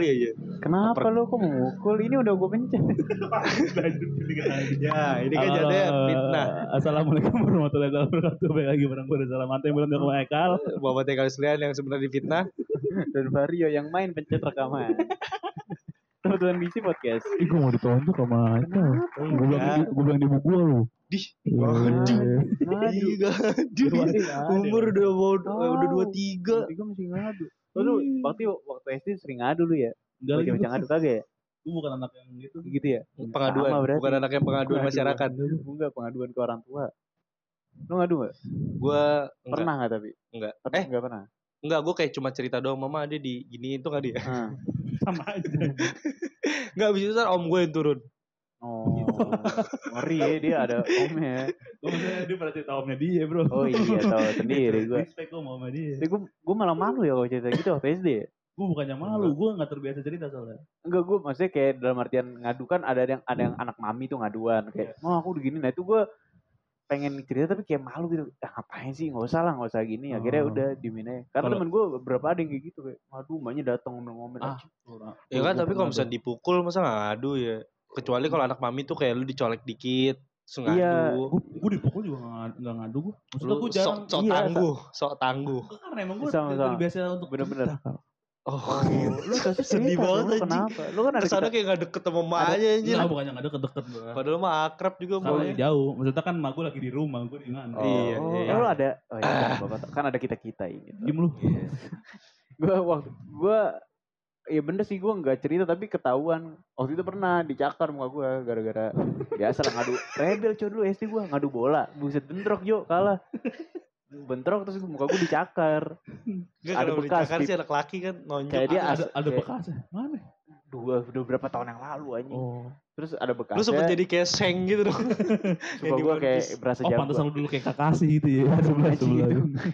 Sekali aja. Kenapa lu kok mukul? Ini udah gue pencet. Ya, ini kan jadinya fitnah. Assalamualaikum warahmatullahi wabarakatuh. Baik lagi bareng gue Salam Mantai bulan dengan Ekal. Bapak TK sekalian yang sebenarnya difitnah. Dan Vario yang main pencet rekaman. Kebetulan bisi podcast. Ih, gue mau ditonjok sama. Gue bilang, gue bilang di buku gua lu. Dih, Iya. Ngadu. Iya, aduh. Umur udah mau eh, udah dua tiga. Tiga masih ngadu. Oh, lu waktu waktu SD sering ngadu lu ya? Enggak lagi. Bocah ngadu kagak ya? Gue bukan anak yang gitu. Gitu ya? Pengaduan, Sama bukan anak yang pengaduan masyarakat. Gue enggak pengaduan ke orang tua. Lu ngadu enggak? Gua enggak, Pernah enggak tapi? enggak. Pernah Eh, enggak pernah? enggak, gua kayak cuma cerita doang mama dia di gini itu enggak dia. Hah. Sama aja. Enggak ntar om gue yang turun. Oh, ngeri ya dia ada omnya. Gue dia pada cerita omnya dia bro. Oh iya tahu sendiri gue. Respect gue sama omnya dia. Tapi gue gue malah malu ya kalau cerita gitu waktu SD. Gue bukannya malu, gue gak terbiasa cerita soalnya. Enggak gue maksudnya kayak dalam artian ngadu kan ada yang ada yang anak mami tuh ngaduan kayak mau aku begini nah itu gue pengen cerita tapi kayak malu gitu ah, ngapain sih nggak usah lah nggak usah gini akhirnya Oh. udah diminai karena temen gue beberapa ada yang kayak gitu kayak aduh emaknya datang ngomel-ngomel Ah. Ya kan, tapi kalau misalnya dipukul masa ngadu ya. Kecuali kalau anak mami tuh kayak lu dicolek dikit, terus Iya. Gue dipukul juga gak, gak ngadu gue. Maksudnya Lu gue sok, jarang. sok iya, tangguh, sok tangguh. Karena emang gue Sama, sama. terbiasa untuk Bener-bener. Oh, Oh, lu kasih Sedih banget, anjing. kenapa lu kan ada Kesannya kita, kayak gak deket sama emak aja anjir. Enggak, bukannya gak deket-deket gue. Padahal mah akrab juga Karena emaknya. jauh. Maksudnya kan emak gue lagi di rumah, gue di mana. oh, Iya, oh, iya. lu ada oh iya bapak kan ada kita kita ini Diem lu. gue waktu gue ya bener sih gue nggak cerita tapi ketahuan waktu itu pernah dicakar muka gue gara-gara biasa lah ngadu rebel coy dulu SD gue ngadu bola buset bentrok jo kalah bentrok terus muka gue dicakar Gak Ada bekas dicakar di- sih anak laki kan nonjok. kayak dia ada, ada bekasnya. Mana? dua udah berapa tahun yang lalu anjing Oh. terus ada bekasnya Lu sempet jadi kayak seng gitu dong. suka gue kayak berasa Oh jago pantas lu dulu kayak kakasi gitu ya. Sebelah sebelah.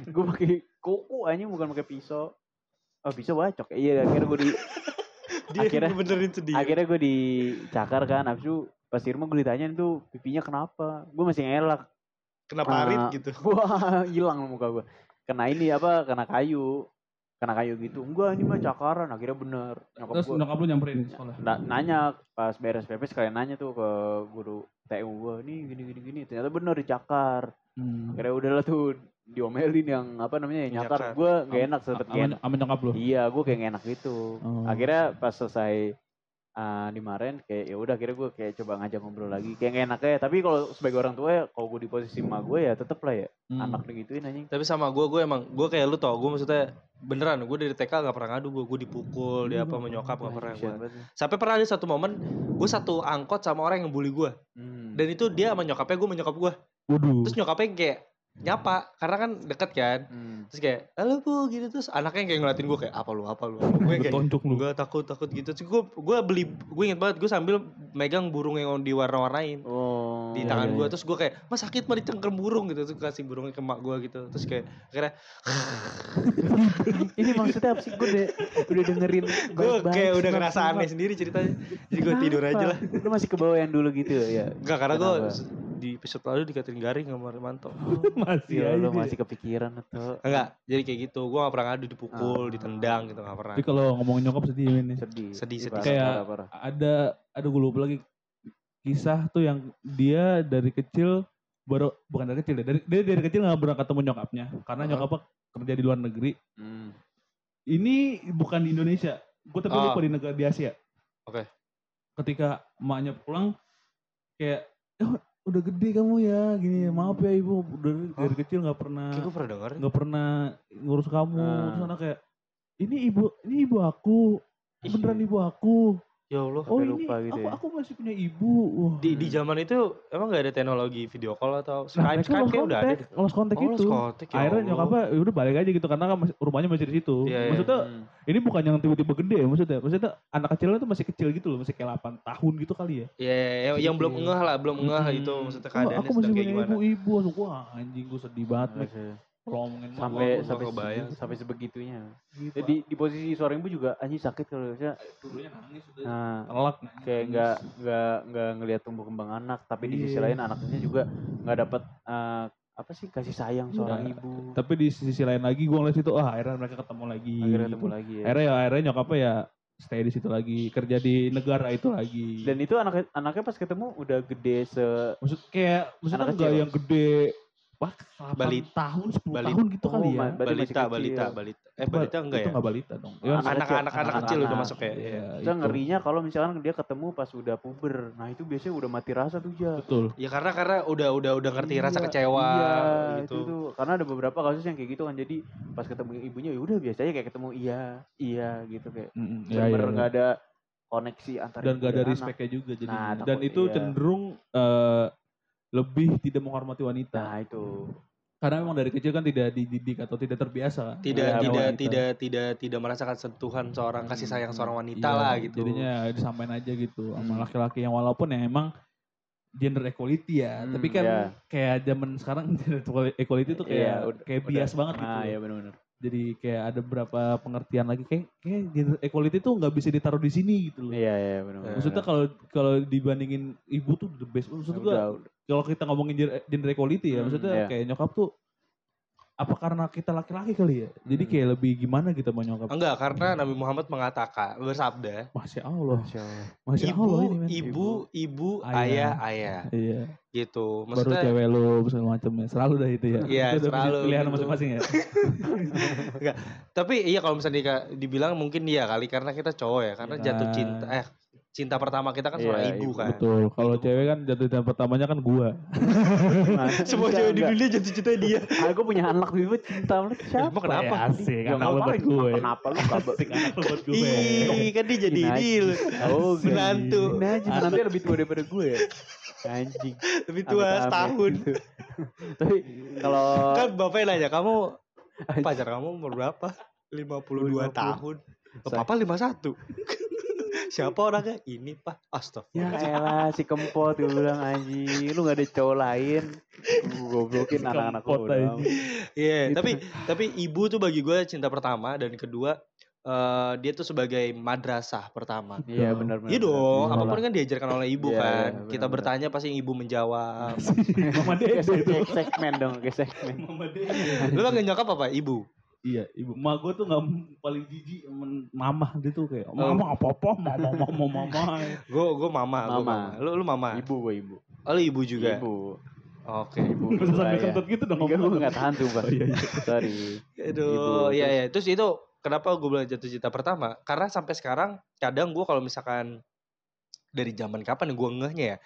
gue pakai kuku anjing bukan pakai pisau oh pisau bacok. Iya akhirnya gue di Dia Akhirnya- benerin sendiri. akhirnya gue dicakar kan. Habis itu pas di rumah gue ditanyain tuh pipinya kenapa? Gue masih ngelak. Kenapa Ah, arit gitu. wah hilang muka gue kena ini apa kena kayu. Kena kayu gitu. Enggak ini mah cakaran. Akhirnya bener. Nyokap Terus gue nyokap lu nyamperin sekolah. na- nanya pas beres PP sekalian nanya tuh ke guru TU gue nih gini gini gini. Ternyata bener dicakar. Hmm. akhirnya udahlah tuh diomelin yang apa namanya yang nyakar Nyakar. gue gak enak sempet gak enak sama nyokap lu. iya gue kayak gak enak gitu Oh. akhirnya pas selesai uh, dimarahin kayak ya udah akhirnya gue kayak coba ngajak ngobrol lagi kayak gak enak ya tapi kalau sebagai orang tua ya kalau gue di posisi emak gue ya tetep lah ya Hmm. anak digituin anjing Tapi sama gue, gue emang, gue kayak lu tau, gue maksudnya beneran, gue dari TK gak pernah ngadu, gue gue dipukul, dia apa menyokap gak pernah. Nih. Sampai pernah ada satu momen, gue satu angkot sama orang yang bully gue, Hmm. dan itu dia sama nyokapnya, gue sama nyokap gue. Waduh. Terus nyokapnya kayak nyapa, karena kan deket kan. Hmm. Terus kayak, halo bu, gitu terus anaknya kayak ngeliatin gue kayak apa lu, apa lu, gue kayak lu. gue takut takut gitu. Terus gue gue beli, gue inget banget, gue sambil megang burung yang diwarna-warnain Oh. di Iya, tangan iya, gue iya. terus gue kayak mas sakit mah dicengkem burung gitu terus kasih burungnya ke mak gue gitu terus kayak akhirnya Ini maksudnya apa sih? Gue udah, udah dengerin gue kayak udah ngerasa aneh sendiri ceritanya jadi gue tidur aja lah Lu masih ke bawah yang dulu gitu ya? enggak karena gue? Di episode lalu dikatain garing sama Rimanto Masih Iya, aja. lu masih kepikiran atau enggak jadi kayak gitu gue gak pernah ngadu dipukul Ah. ditendang gitu gak pernah Tapi kalau ngomongin nyokap sedih ini. sedih. Sedih, Ih, sedih. parah, Kayak parah, parah. ada ada gue lupa lagi kisah tuh yang dia dari kecil baru bukan dari kecil ya, dari dia dari kecil nggak pernah ketemu nyokapnya karena Uh-huh. nyokapnya kerja di luar negeri. Hmm. Ini bukan di Indonesia, gue tapi Oh. lupa di negara di Asia. Oke. Ketika emaknya pulang kayak "Oh, udah gede kamu ya gini maaf ya ibu. Dari, dari kecil nggak pernah gue pernah denger. nggak pernah ngurus kamu. Ah. terus anak kayak ini ibu ini ibu aku. Beneran ibu aku Ya Allah. oh ini lupa gitu aku ya. aku masih punya ibu Wah. Di, di zaman itu emang gak ada teknologi video call atau Nah, Skype? mereka Skype kayak udah ada lost kontak Oh, itu kontak, ya akhirnya nyokapnya ya udah balik aja gitu karena kan masih, rumahnya masih di situ Iya, iya. maksudnya Hmm. ini bukan yang tiba-tiba gede ya maksudnya maksudnya anak kecilnya tuh masih kecil gitu loh masih kayak 8 tahun gitu kali ya Ya, yang, yang belum ngeh lah, belum ngeh Hmm. itu maksudnya keadaannya aku masih punya gimana. ibu-ibu langsung wah anjing gue sedih banget Mek. Mama sampai gua sampai kebayang. sampai sebegitunya. gitu. Jadi di posisi seorang ibu juga anjing sakit kalau misalnya dulunya nangis udah nah telak kayak nggak nggak nggak ngelihat tumbuh kembang anak tapi di sisi Iya. lain anaknya juga nggak dapat eh, apa sih kasih sayang seorang Iya. ibu tapi di sisi lain lagi gue ngeliat itu ah akhirnya mereka ketemu lagi akhirnya ketemu gitu. lagi ya akhirnya ya akhirnya nyokapnya ya stay di situ lagi kerja di negara itu lagi dan itu anak anaknya pas ketemu udah gede se maksud kayak maksudnya Anak enggak kecil. yang gede wah 8 Balit- tahun 10 balit- tahun gitu Oh, kali ya berarti masih Balita, kecil. balita, balita. Eh, balita enggak itu ya? enggak balita dong Anak Anak-anak kecil, anak kecil udah masuk ya. Iya, Iya. kita itu. ngerinya kalau misalkan dia ketemu pas udah puber nah itu biasanya udah mati rasa tuh ja betul Ya karena karena udah udah udah ngerti rasa Iya, kecewa iya, gitu. itu tuh karena ada beberapa kasus yang kayak gitu kan jadi pas ketemu ibunya ya udah biasanya kayak ketemu iya iya gitu kayak Mm-mm, ya, ya, bener ya. nggak ada koneksi antar dan gak ada respectnya juga jadi Nah, dan takut- itu iya. cenderung eh, lebih tidak menghormati wanita nah itu karena memang dari kecil kan tidak dididik atau tidak terbiasa kan Tidak Iya, tidak wanita. tidak tidak tidak merasakan sentuhan seorang kasih sayang seorang wanita Iya, lah gitu. jadinya disampaikan aja gitu sama Hmm. laki-laki yang walaupun ya emang gender equality ya Hmm, tapi kan iya. kayak zaman sekarang gender equality tuh kayak Iya, ud- kayak udah. bias banget gitu nah ya benar-benar jadi kayak ada beberapa pengertian lagi kayak kayak gender equality tuh nggak bisa ditaruh di sini gitu loh iya iya benar maksudnya kalau kalau dibandingin ibu tuh the best maksud gua udah, udah. Kalau kita ngomongin gender- equality ya Hmm, maksudnya iya. kayak nyokap tuh apa karena kita laki-laki kali ya jadi Hmm. kayak lebih gimana kita mau nyokap Enggak, karena Nabi Muhammad mengatakan bersabda, masya allah Masya Allah. masya ibu, allah ini men. ibu, ibu, Ayah. ayah, ayah, iya gitu. baru Maksudnya cewek lu segala macam ya selalu dah itu ya Iya, itu selalu pilihan gitu. masing-masing ya Tapi iya kalau misalnya dibilang mungkin iya kali karena kita cowok ya, karena Iya. jatuh cinta eh cinta pertama kita kan seorang Iya, ibu kan. betul kalau Itu. cewek kan jatuh cinta pertamanya kan gua Gimana? Semua cewek di dunia jatuh cinta dia. Ah, gue punya anak tiba cinta lu, siapa? Emang kenapa? Ya, asik anak lu buat gue Kenapa lu kabel? asik anak lu buat gue Ih, kan dia jadi loh. Oh. Menantu. Menantu lebih tua daripada gue ya. Anjing. Lebih tua setahun. gitu. Tapi kalau Kan bapaknya nanya, kamu pacar kamu umur berapa? 52 tahun. Papa 51. Siapa orangnya? Ini pak. Ya Astagfirullah. elah si kempot gue bilang anjing lu gak ada cowok lain Gue goblokin Si anak-anak lu. Iya, Gitu. tapi tapi ibu tuh bagi gue cinta pertama dan kedua eh, dia tuh sebagai madrasah pertama. Iya benar-benar Iya dong, Iya apa pun kan diajarkan oleh ibu Iya, kan. iya, Kita bertanya pasti ibu menjawab. mama dede itu kayak segmen dong kayak segmen mama dede Lu panggil nyokap apa? Ibu. Iya, ibu. Ma gue tuh nggak paling jijik men mama dia tuh kayak Oh. mama apa apa mama mama mama. Gue gue mama, gua Mama. mama. Lu lu mama. ibu gue ibu Oh, lu ibu juga. ibu Oke. ibu usah sampai Iya. kentut gitu dong Enggak gue ngomong. gak tahan sumpah Oh, iya, iya. sorry Aduh, iya terus- iya. Terus itu kenapa gue bilang jatuh cinta pertama? Karena sampai sekarang kadang gue kalau misalkan dari zaman kapan gue ngehnya ya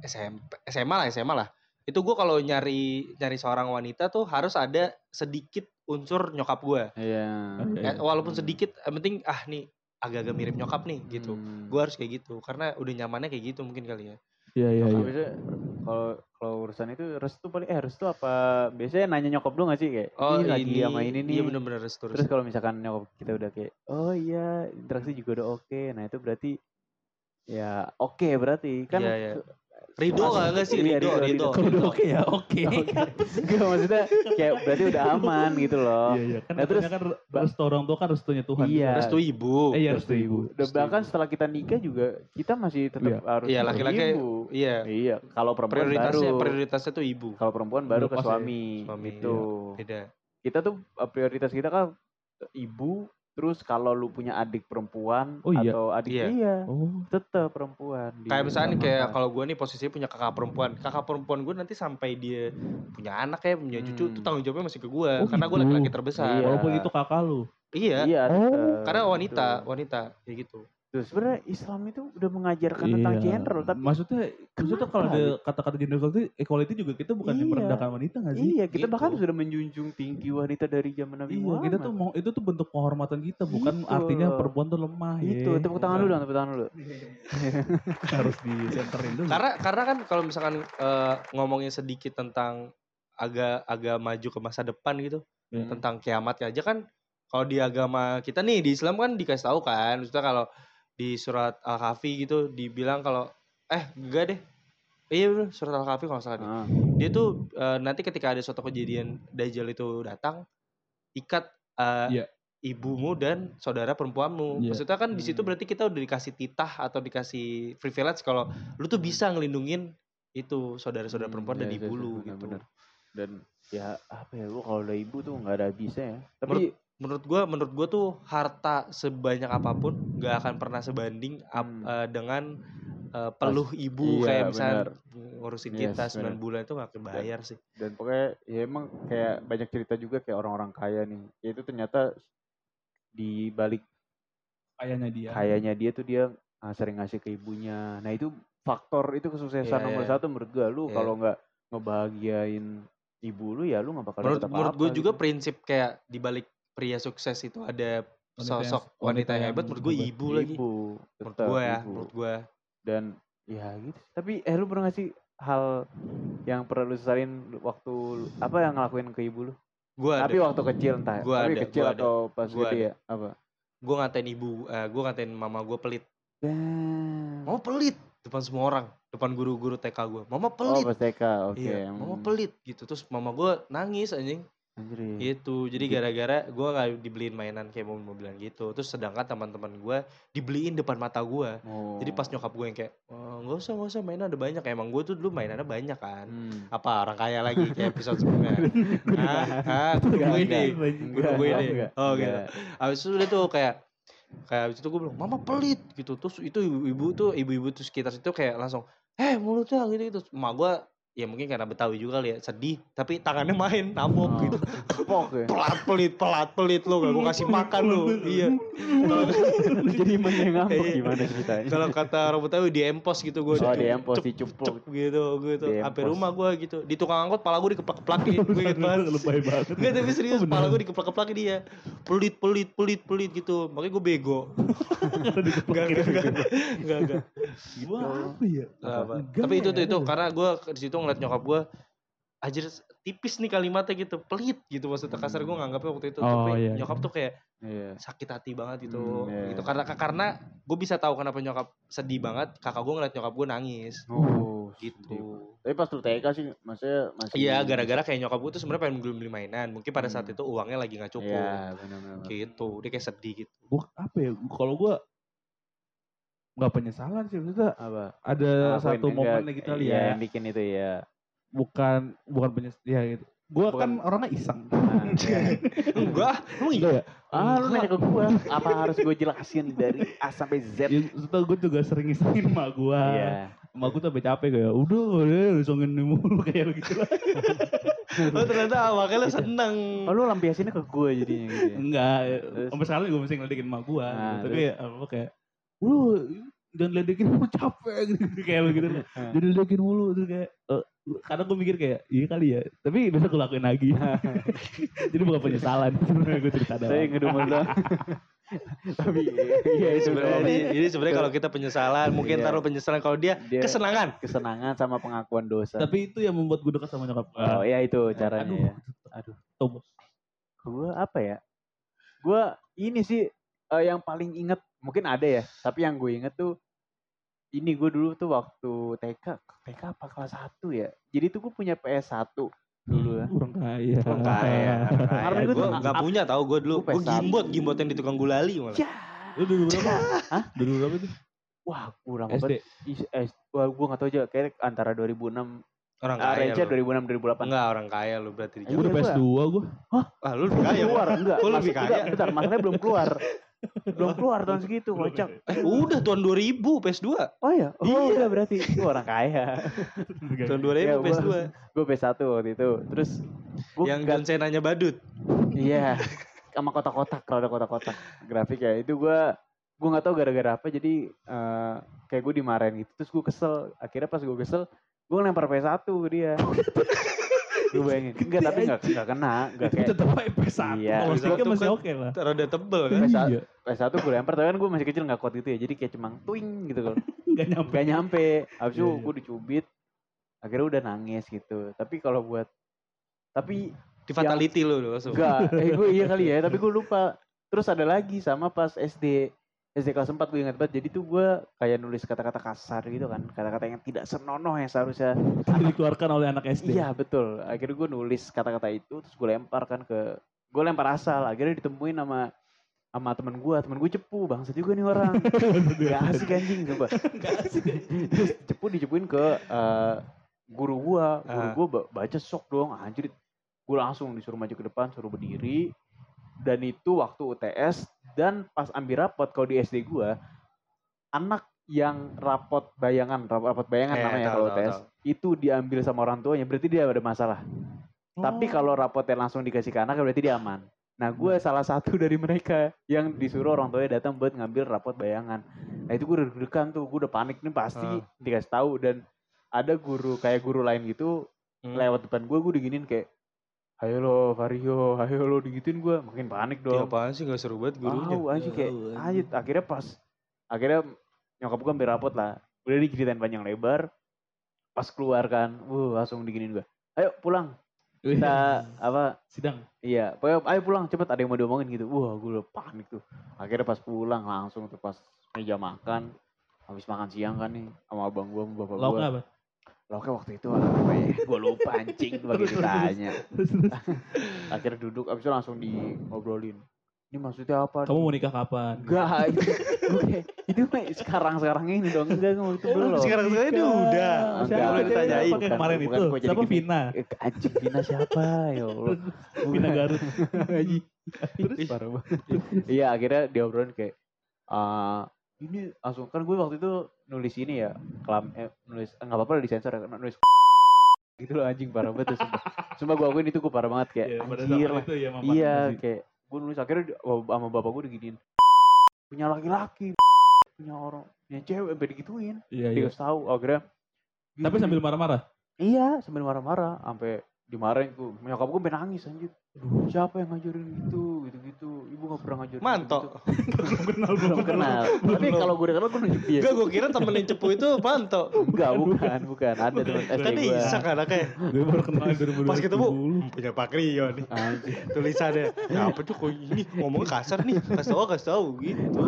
SMP, SMA lah, SMA lah. Itu gue kalau nyari nyari seorang wanita tuh harus ada sedikit unsur nyokap gue. iya. Ya, walaupun sedikit, yang penting ah nih agak-agak mirip nyokap nih gitu. Hmm. Gue harus kayak gitu karena udah nyamannya kayak gitu mungkin kali ya. Iya iya iya. kalau kalau urusan itu restu paling eh restu apa biasanya nanya nyokap lu gak sih kayak Oh "Ih, lagi sama ini nih Iya bener-bener restu. terus kalau misalkan nyokap kita udah kayak oh iya interaksi juga udah oke nah itu berarti ya oke berarti kan Iya, iya. Ridho Pas- gak sih? iya, Ridho, Ridho, Ridho. Ridho. Kalau udah oke ya oke. Enggak maksudnya kayak berarti udah aman gitu loh Iya iya. Kan Nah, terus kan restu orang tua kan restunya Tuhan. Iya. Restu ibu. Eh iya restu ibu. dan Restu bahkan ibu. setelah kita nikah juga kita masih tetap Iya. harus Iya, laki-laki ibu. Iya. iya kalau perempuan Prioritasnya baru prioritasnya tuh ibu. kalau perempuan baru ke ya. suami, Suami, gitu Beda. kita tuh uh, prioritas kita kan ibu terus kalau lu punya adik perempuan Oh, iya? atau adik Iya. iya, Oh. tetap perempuan Kayak misalnya nih, kayak kalau gue nih posisinya punya kakak perempuan. Kakak perempuan gue nanti sampai dia punya anak ya, punya cucu, Hmm. tuh tanggung jawabnya masih ke gue. Oh, karena gue gitu. laki-laki terbesar. Iya. Walaupun itu kakak lu. Iya. iya Oh. Karena wanita, gitu. wanita kayak gitu. Sebenarnya Islam itu udah mengajarkan tentang Iya. gender, tapi maksudnya maksudnya kalau ada kata-kata gender equality, equality juga kita bukan Iya. merendahkan wanita nggak sih? iya, kita Gitu. bahkan sudah menjunjung tinggi wanita dari zaman Nabi Iya, Muhammad. kita tuh mau itu tuh bentuk penghormatan kita, bukan Gitu. artinya perempuan tuh lemah itu, ya. tepuk tangan dulu dong, tepuk tangan dulu. harus di centerin dulu. Karena karena kan kalau misalkan eh, ngomongin sedikit tentang agak agak maju ke masa depan gitu, Ya. tentang kiamat aja kan kalau di agama kita nih di Islam kan dikasih tahu kan, maksudnya kalau di surat Al-Kahfi gitu dibilang kalau eh enggak deh. Iya bener, surat Al-Kahfi kalau salah. Ah, Dia tuh eh, nanti ketika ada suatu kejadian Dajjal itu datang ikat eh, Iya. ibumu dan saudara perempuanmu. Iya. Maksudnya kan di situ Hmm. berarti kita udah dikasih titah atau dikasih privilege kalau lu tuh bisa ngelindungin itu saudara-saudara Hmm, perempuan dan iya, iya, ibu iya, lu benar, gitu. benar. Dan ya apa ya, lu kalau udah ibu tuh nggak ada habisnya ya. Tapi Menurut gua menurut gua tuh harta sebanyak apa pun nggak akan pernah sebanding ap- Hmm. eh, dengan eh, peluh ibu iya, kayak misalnya ngurusin Yes, kita 9 benar. bulan itu nggak kebayar sih. dan pokoknya ya emang kayak banyak cerita juga kayak orang-orang kaya nih. Ya itu ternyata di balik kayaknya dia. kayanya dia tuh dia ah, sering ngasih ke ibunya. Nah itu faktor itu kesuksesan Iya, nomor iya. satu menurut gua. Lu Iya. kalau nggak ngebahagiain ibu lu ya lu nggak bakal Menurut menurut gue juga gitu. prinsip kayak di balik pria sukses itu ada sosok wanita, wanita yang hebat menurut gue hebat. ibu lagi. Ibu, Menurut gue ya, ibu. menurut gue. Dan ya gitu. Tapi eh lu pernah nggak sih hal yang pernah lu sesalin waktu apa yang ngelakuin ke ibu lu? Gue ada. Tapi waktu kecil entah. Gua tapi ada, kecil gua ada. atau pas Gua gede ya? Apa? gue ngatain ibu, eh, gue ngatain mama gue pelit. Damn. Mama pelit depan semua orang, depan guru-guru TK gue. Mama Oh pelit. pas TK, oke. Iya, mama hmm, pelit gitu. Terus mama gue nangis anjing. Anjir. Gitu. Jadi gara-gara gue nggak dibeliin mainan kayak mobil-mobilan gitu. Terus sedangkan teman-teman gue dibeliin depan mata gue. Oh. Jadi pas nyokap gue yang kayak "Oh, nggak usah nggak usah mainan ada banyak. Emang gue tuh dulu mainannya banyak kan. Hmm. Apa orang kaya lagi kayak episode sebelumnya? Hah? Hah? Gue. Enggak, Gue enggak, Oh gitu. Abis itu dia tuh kayak kayak abis itu gue bilang mama pelit gitu terus itu ibu-ibu tuh ibu-ibu tuh sekitar situ kayak langsung eh mulutnya gitu gitu emak gue ya mungkin karena betawi juga kali ya sedih tapi tangannya main nabok Oh. gitu Tepok ya. pelat pelit pelat pelit lo gak gue kasih makan lo iya Jadi menyengambek Iya. gimana ceritanya? kalau kata orang betawi di empos gitu gue Oh di empos dicupuk. cep gitu gitu Di sampai rumah gue gitu di tukang angkot pala gue dikeplak-keplak gue inget banget Lebay banget. Enggak tapi serius, Oh, beneran. kepala gue dikeplak-keplak dia. Pelit, pelit, pelit, pelit gitu. Makanya gue bego. Enggak, enggak, enggak. Enggak, enggak. Gua apa ya? Tapi itu tuh itu karena gue di situ ngeliat nyokap gue Anjir tipis nih kalimatnya gitu pelit gitu maksudnya kasar gue nganggapnya waktu itu Oh, tapi iya, nyokap iya. tuh kayak Iya. sakit hati banget gitu Hmm, iya, gitu iya. karena karena gue bisa tahu kenapa nyokap sedih banget kakak gue ngeliat nyokap gue nangis Oh, gitu sedih. Tapi pas lu TK sih maksudnya masih iya gara-gara kayak nyokap gue tuh sebenarnya pengen beli beli mainan mungkin pada saat Hmm. itu uangnya lagi nggak cukup Iya, benar-benar. gitu dia kayak sedih gitu Gua apa ya? Kalau gua nggak penyesalan sih maksudnya Apa? ada Ngelakuin satu momen lagi kita iya, lihat yang bikin itu ya. bukan bukan penyes ya gitu. Gua Bukan- kan orangnya iseng. Nah, iya. enggak lu Enggak ya? Ah, lu nanya ke gua, apa harus gue jelasin dari A sampai Z? Ya, maksudnya gue juga sering isengin emak gua. Iya. Emak gua tuh sampai capek kayak, udah, udah, isengin mulu kayak gitu lah. Oh ternyata awalnya lu seneng. Oh, lu lampiasinnya ke gua jadinya gitu ya. Enggak, sampai sekarang gue mesti ngeledekin emak gua. Nah, gitu. Tapi ya, apa kayak, lu jangan ledekin mulu capek gitu kayak begitu. Jadi ledekin mulu terus kayak, eh, kadang gue mikir kayak, iya kali ya. Tapi besok gue lakuin lagi. Jadi bukan penyesalan sebenarnya gue cerita doang. Saya ngedumel doang. Tapi iya itu Sebenarnya ini, ini sebenarnya kalau kita penyesalan, mungkin Iya. taruh penyesalan kalau dia, Dia kesenangan. kesenangan sama pengakuan dosa. Tapi itu yang membuat gue dekat sama nyokap gue. Oh iya itu caranya Aduh. ya. Aduh. Gue apa ya? Gue ini sih eh, yang paling inget mungkin ada ya. Tapi yang gue inget tuh ini gue dulu tuh waktu TK TK apa kelas 1 ya. Jadi tuh gue punya PS1 dulu ya. Orang kaya. Orang kaya. Karena Gue gua tuh nggak punya tahu gue dulu. Gua Gue PS1. gimbot, gimbot yang di tukang gulali malah. Ya. Lu dulu berapa? Hah? Dulu berapa itu? Wah, kurang SD. banget. Eh, Wah, gue gak tau aja. Kayak antara 2006. Orang Ah, kaya range lu. 2006 2008. Enggak orang kaya lu berarti. Gue udah gua. PS2 gue. Ah lu lebih kaya. keluar enggak Mas- lebih kaya? enggak, bentar masalahnya belum keluar belum keluar tahun segitu kocak. Eh, udah tahun 2000 PS2. oh iya? Oh Iya. udah berarti. Gue orang kaya. Tahun 2000 Ya, gua- PS2. gue PS1 waktu itu. Terus gue Yang John Cena-nya badut. iya. Sama kotak-kotak kalau ada kotak-kotak grafik ya itu gue gue nggak tahu gara-gara apa. Jadi eh, kayak gue dimarahin gitu. Terus gue kesel. Akhirnya pas gue kesel gue lempar PS1 ke dia gue bayangin enggak tapi nggak nggak kena nggak Tapi kayak tetap aja PS1. Iya. Kalau PS1 tiga masih kan oke lah. Rada tebel kan. PS1 Iya. PS1 gue lempar tapi kan gue masih kecil nggak kuat gitu ya jadi kayak cemang twing gitu kan Gak nyampe. gak nyampe abis itu Iya, iya. gue dicubit akhirnya udah nangis gitu tapi kalau buat tapi Di fatality lu lu langsung. enggak eh gue iya kali ya tapi gue lupa terus ada lagi sama pas SD SD kelas 4 gue ingat banget. Jadi tuh gue kayak nulis kata-kata kasar gitu kan. Kata-kata yang tidak senonoh yang seharusnya Dikeluarkan oleh anak SD. iya betul. Akhirnya gue nulis kata-kata itu terus gue lempar kan ke gue lempar asal. Akhirnya ditemuin sama sama temen gue temen gue cepu bangsa juga nih orang. Gak asik anjing coba terus cepu dicepuin ke eh, guru gua. Guru Ah. ba- baca sok dong anjir. Gue langsung disuruh maju ke depan suruh berdiri. Dan itu waktu UTS dan pas ambil rapot kalau di SD gua anak yang rapot bayangan rapot, bayangan Eh, namanya kalau tahu. itu diambil sama orang tuanya berarti dia ada masalah tapi kalau rapotnya langsung dikasih ke anak berarti dia aman. Nah gue salah satu dari mereka yang disuruh orang tuanya datang buat ngambil rapot bayangan. Nah itu gue udah deg-degan tuh, gue udah panik nih pasti Ah. dikasih tahu dan ada guru kayak guru lain gitu Hmm. lewat depan gue, gue diginin kayak Ayo lo Vario, ayo lo digituin gue makin panik Dia dong. apaan sih gak seru banget gurunya. Wow, anjing kayak anjir. Akhirnya pas akhirnya nyokap gue ambil rapot lah. Udah diceritain panjang lebar. Pas keluar kan, wuh langsung diginin gue. Ayo pulang, kita apa sidang. Iya, pokoknya ayo pulang cepet ada yang mau diomongin gitu. Wah, gue udah panik tuh. Akhirnya pas pulang langsung tuh pas meja makan, habis makan siang kan nih sama abang gue, sama bapak Lauknya gue. apa? Lauknya waktu itu apa ya? Gue lupa anjing bagi ditanya. Akhirnya duduk, abis itu langsung di ngobrolin. Ini maksudnya apa? Kamu mau nikah kapan? Enggak, itu, kayak, itu mah sekarang-sekarang ini dong. Enggak, enggak itu belum. Sekarang saya ini udah. Enggak. Siapa boleh ditanyain. Apa kayak kemarin Bukan, itu? bukan Siapa. Vina? Eh, Anjing Vina siapa? Ya Allah. Vina Garut. Anjing. Terus Ih. parah banget. Iya akhirnya diobrolin kayak ah ini langsung kan gue waktu itu nulis ini ya kelam eh, nulis eh, nggak apa-apa lah disensor ya nulis gitu loh anjing parah banget tuh, sumpah. Sumpah gue akuin itu gue parah banget kayak pada anjir lah. itu ya Iya kayak gue nulis akhirnya di- sama bapak gue diginiin punya laki-laki punya orang punya cewek sampai digituin Iya, iya. dikasih tahu akhirnya Tapi sambil marah-marah. iya sambil marah-marah sampai dimarahin tuh nyokap gue sampai nangis anjir siapa yang ngajarin gitu gitu-gitu ibu gak pernah ngajarin Manto. gitu. Belum kenal, belum kenal tapi kalau gue kenal gue nunjuk dia Enggak, gue kira temenin cepu itu Manto. enggak bukan bukan ada teman SD Tadi Isak anaknya. Gue baru kenal 2020. Pas ketemu, "Hmm, punya Pak Rio nih. anjir Tulisannya. Ya apa tuh kok ini ngomong kasar nih. Kasih tau, kasih tau gitu.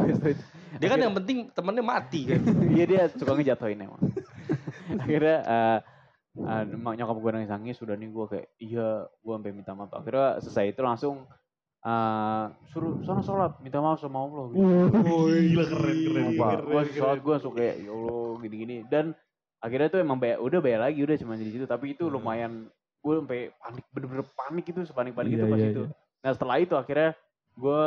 Dia kan yang penting temennya mati kan. iya dia suka ngejatuhin emang akhirnya eh mak- nyokap gue nangis nangis sudah nih gue kayak iya gue sampai minta maaf akhirnya selesai itu langsung eh suruh sana sholat minta maaf sama Allah gitu. Oh, gila keren keren. Keren, gue sholat gue langsung kayak ya Allah gini-gini dan akhirnya tuh emang bayar, udah bayar lagi udah cuma di situ tapi itu Hmm. lumayan gue sampai panik bener-bener panik itu sepanik panik itu Iya, pas iya, itu iya. nah setelah itu akhirnya gue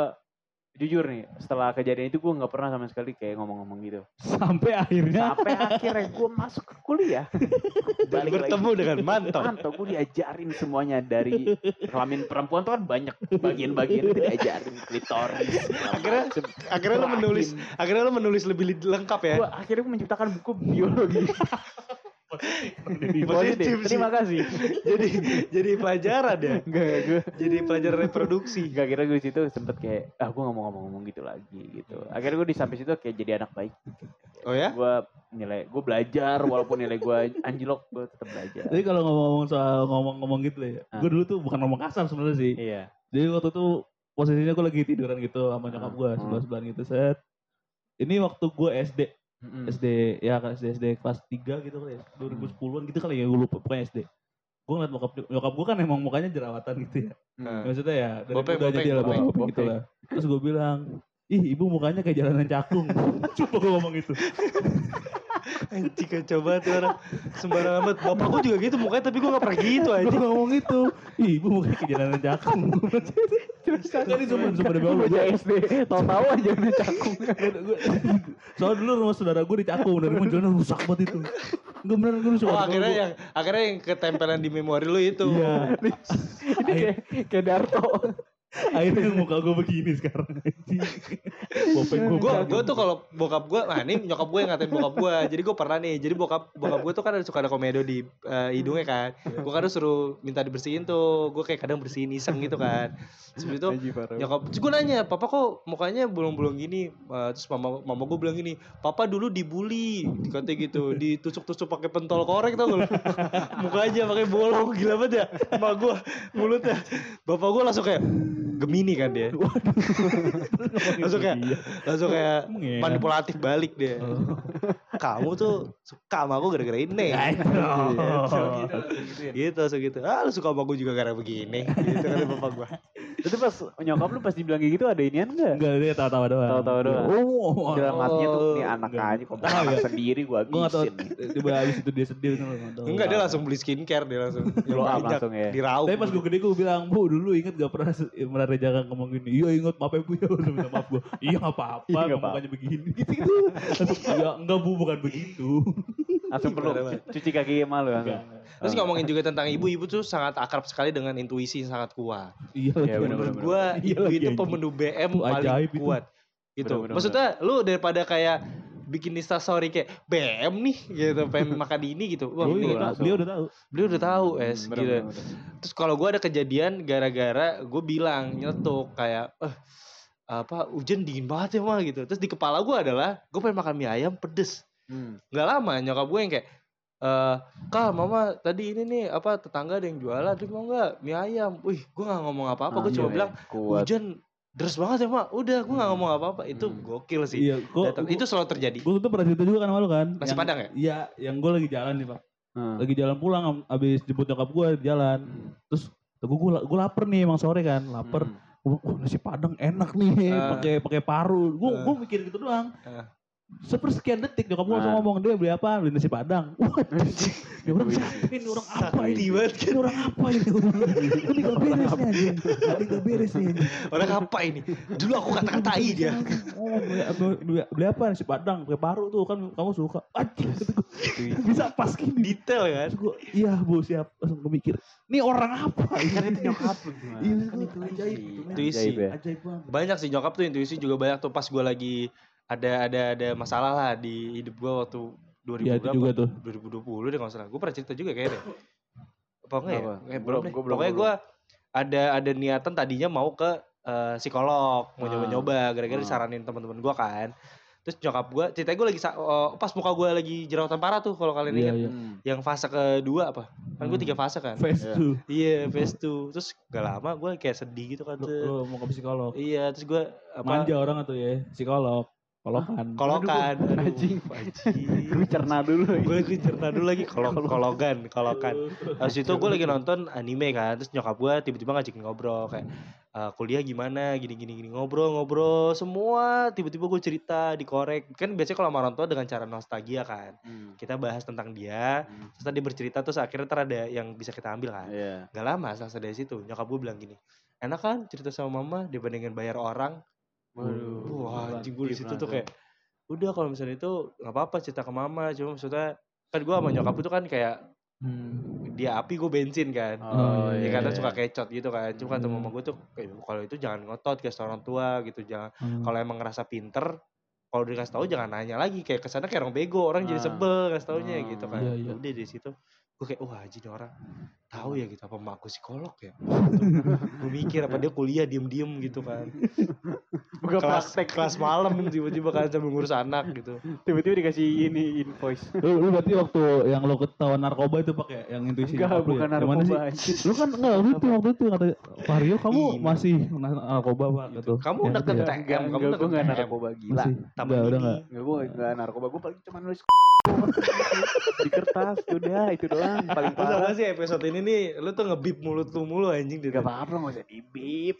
jujur nih setelah kejadian itu gue nggak pernah sama sekali kayak ngomong-ngomong gitu Sampai akhirnya sampai akhirnya gue masuk ke kuliah Dan bertemu dengan Manto. Manto gue diajarin semuanya dari kelamin perempuan tuh kan banyak bagian-bagian itu diajarin klitoris Akhirnya-. Akhirnya lo menulis, akhirnya lo menulis lebih lengkap ya. Gua akhirnya menciptakan buku biologi Positif positif. sih. Terima kasih. jadi jadi pelajaran ya. Enggak, gue Jadi pelajaran reproduksi. Gak kira gue di situ sempet kayak ah gue gak mau ngomong-ngomong gitu lagi gitu. Akhirnya gue di sampai situ kayak jadi anak baik. Oh ya? Gue nilai gue belajar walaupun nilai gue anjlok gue tetap belajar. Jadi kalau ngomong-ngomong soal ngomong-ngomong gitu ya, Ah. gue dulu tuh bukan ngomong kasar sebenarnya sih. Iya. Jadi waktu itu posisinya gue lagi tiduran gitu sama nyokap Ah, gue ah. sebelah sebelahan gitu set. Ini waktu gue SD, Mm-mm. SD ya kan SD SD kelas 3 gitu kali ya, 2010-an gitu kali ya gue lupa pokoknya SD. Gue ngeliat nyokap nyokap gue kan emang mukanya jerawatan gitu ya. Mm. Maksudnya ya dari Bopeng, bopeng, dia lah bopeng, bopeng gitu lah. Terus gue bilang, ih ibu mukanya kayak jalanan cakung. Coba gue ngomong. Anjing kacau banget tuh orang. Sembarang amat. Bapak gue juga gitu mukanya tapi gue gak pernah gitu Gue anjing. ngomong gitu, ih ibu mukanya kayak jalanan cakung. Jadi cuma cuma demi Allah. Bocah SD, tahu-tahu aja udah cakung. Gua- Soalnya dulu rumah saudara gue di Cakung emang jalan rusak banget itu. Enggak beneran gue suka. Oh akhirnya yang akhirnya yang ketempelan di memori lu itu. Iya. Ini kayak kayak Darto. Akhirnya muka gue begini sekarang. Bopeng gue gue gue tuh kalau bokap gue nah ini nyokap gue yang ngatain bokap gue jadi gue pernah nih jadi bokap bokap gue tuh kan ada suka ada komedo di eh, hidungnya kan. Gue kadang suruh minta dibersihin tuh gue kayak kadang bersihin iseng gitu kan. Terus itu nyokap terus gue nanya papa kok mukanya bolong-bolong gini? Eh, terus mama mama gue bilang gini papa dulu dibully katanya gitu. Ditusuk-tusuk pakai pentol korek tau gak lu? mukanya pakai bolong gila banget ya emak gue mulutnya. Bapak gue langsung kayak gemini kan dia. Langsung kayak langsung kayak Emang ya? manipulatif balik dia. Kamu tuh suka sama aku gara-gara ini. Gitu segitu ah lu suka sama aku juga gara begini. Gitu kan bapak gua Itu pas nyokap lu pas dibilang kayak gitu ada inian enggak? Enggak, dia tawa-tawa doang. Tawa-tawa doang. Oh, Dalam hatinya tuh Oh, nih anak enggak. aja kok ya? sendiri gua gak habisin. tiba habis itu dia sedih gitu, enggak dia langsung beli skincare dia langsung Blow up langsung ya. diraup Tapi pas gue gede gue bilang, Bu dulu inget gak pernah Menara jangan ngomong gini Iya inget maaf ya Bu ya Udah minta maaf gue Iya gak apa-apa Iya, nggak nggak apa-apa. Makanya begini gitu gitu Langsung, Iya enggak Bu bukan begitu Langsung perlu cuci kaki malu Enggak. langsung. terus ngomongin juga tentang ibu ibu tuh sangat akrab sekali dengan intuisi yang sangat kuat Iya Iya, menurut bener. Iya ibu itu anjing. pemenuh BM paling ajaib itu. kuat gitu Bener-bener. maksudnya lu daripada kayak bikin instastory kayak BM nih gitu pengen makan ini gitu wah Oh, ini iya, langsung. Beliau udah tahu beliau udah tahu es Bener, gitu bener, bener. Terus kalau gue ada kejadian gara-gara gue bilang nyeletuk kayak eh apa hujan dingin banget ya mah gitu. Terus di kepala gue adalah gue pengen makan mie ayam pedes. Hmm. Nggak lama nyokap gue yang kayak eh kak mama tadi ini nih apa tetangga ada yang jualan terus mau nggak mie ayam. Wih gue nggak ngomong apa-apa gue Ah, cuma iya, bilang kuat. hujan deras banget ya mak. Udah gue nggak ngomong apa-apa itu Hmm. gokil sih. Iya kok Datang. Itu selalu terjadi. Gue tuh pernah cerita juga kan sama lu kan Nasi Yang- Padang ya? Iya yang gue lagi jalan nih pak Hmm. Lagi jalan pulang abis jemput nyokap gue di jalan Hmm. Terus gue gue gue lapar nih emang sore kan lapar Hmm. Gua, Wah nasi padang enak nih Ah. pakai pakai paru. Gue Ah. gue mikir gitu doang. Sepersekian detik nyokap gue langsung Ah. ngomong dia beli apa? Beli nasi padang. Wah, ini orang siapa ini orang apa ini? Kan. Ini orang apa ini? Ini gak beres nih anjing. Ini gak beres nih. Orang apa ini? Dulu aku kata-katai dia. Oh, beli, apa nasi padang? Pakai paru tuh kan kamu suka. Anjing kata gua, bisa pas gini. Detail kan. Gue, iya bu siap. Langsung gue mikir, ini orang apa? Kan itu nyokap? Iya, Kan itu ajaib. intuisi. Ya. Ajaib banget. banyak sih nyokap tuh intuisi juga banyak tuh pas gue lagi ada ada ada masalah lah di hidup gue waktu 2000 Iya, itu berapa? juga tuh. 2020 deh kalau nggak salah gue pernah cerita juga kayaknya deh apa enggak ya Apa? eh, belum deh gua belum, pokoknya gue ada ada niatan tadinya mau ke eh, psikolog mau Ah. nyoba-nyoba gara-gara Ah. disaranin teman-teman gue kan terus nyokap gue ceritanya gue lagi oh, pas muka gue lagi jerawatan parah tuh kalau kalian Iya, ingat iya. Hmm. yang fase kedua apa kan gue Hmm. tiga fase kan Face Iya. tuh. iya phase tuh terus gak lama gue kayak sedih gitu kan Lu, tuh. lu mau ke psikolog. Iya, terus gue apa? Manja orang tuh ya, psikolog. Kolokan. Kolokan. Anjing. anjing. Gue cerna dulu. gue lagi cerita dulu lagi kolok kologan kolokan habis itu gue lagi nonton anime kan terus nyokap gue tiba-tiba ngajakin ngobrol kayak "Eh, kuliah gimana gini gini gini ngobrol ngobrol semua tiba-tiba gue cerita dikorek kan biasanya kalau sama orang tua dengan cara nostalgia kan Hmm. kita bahas tentang dia Hmm. terus tadi bercerita terus akhirnya ntar ada yang bisa kita ambil kan Iya. Gak lama selesai dari situ nyokap gue bilang gini enak kan cerita sama mama dibandingin bayar orang Waduh. Wah, anjing gue di situ tuh kayak udah kalau misalnya itu nggak apa-apa cerita ke mama, cuma maksudnya kan gue sama nyokap itu kan kayak Hmm. dia api gue bensin kan. Oh, ya iya, kadang iya. suka kecot gitu kan. Cuma Hmm. mama gue tuh "Eh, kalau itu jangan ngotot ke orang tua gitu, jangan Hmm. kalau emang ngerasa pinter kalau dikasih tahu jangan nanya lagi kayak ke sana kayak orang bego orang jadi Ah. sebel kasih taunya Ah, gitu kan iya, iya. udah dari situ gue kayak wah nih orang tahu ya gitu apa mak gue psikolog ya gue mikir apa dia kuliah diem diem gitu kan Bukan kelas praktek. kelas malam tiba-tiba kan sambil ngurus anak gitu Tiba-tiba dikasih ini invoice. Lu, lu berarti waktu yang lu ketahuan narkoba itu pakai yang intuisi Enggak, lu bukan ya? Narkoba. sih? anjir. Lu kan enggak waktu itu waktu itu kata Vario kamu Ini. masih na- narkoba pak gitu. kamu Ya, deket gitu ya. Kamu enggak, gue deket enggak narkoba gila. Enggak, udah enggak. Enggak, gue enggak narkoba. Gue paling cuma nulis di kertas. Udah, itu doang. Paling Lu parah. sih episode ini nih lu tuh ngebip mulut lu mulu anjing Gak apa-apa, gak usah dibip.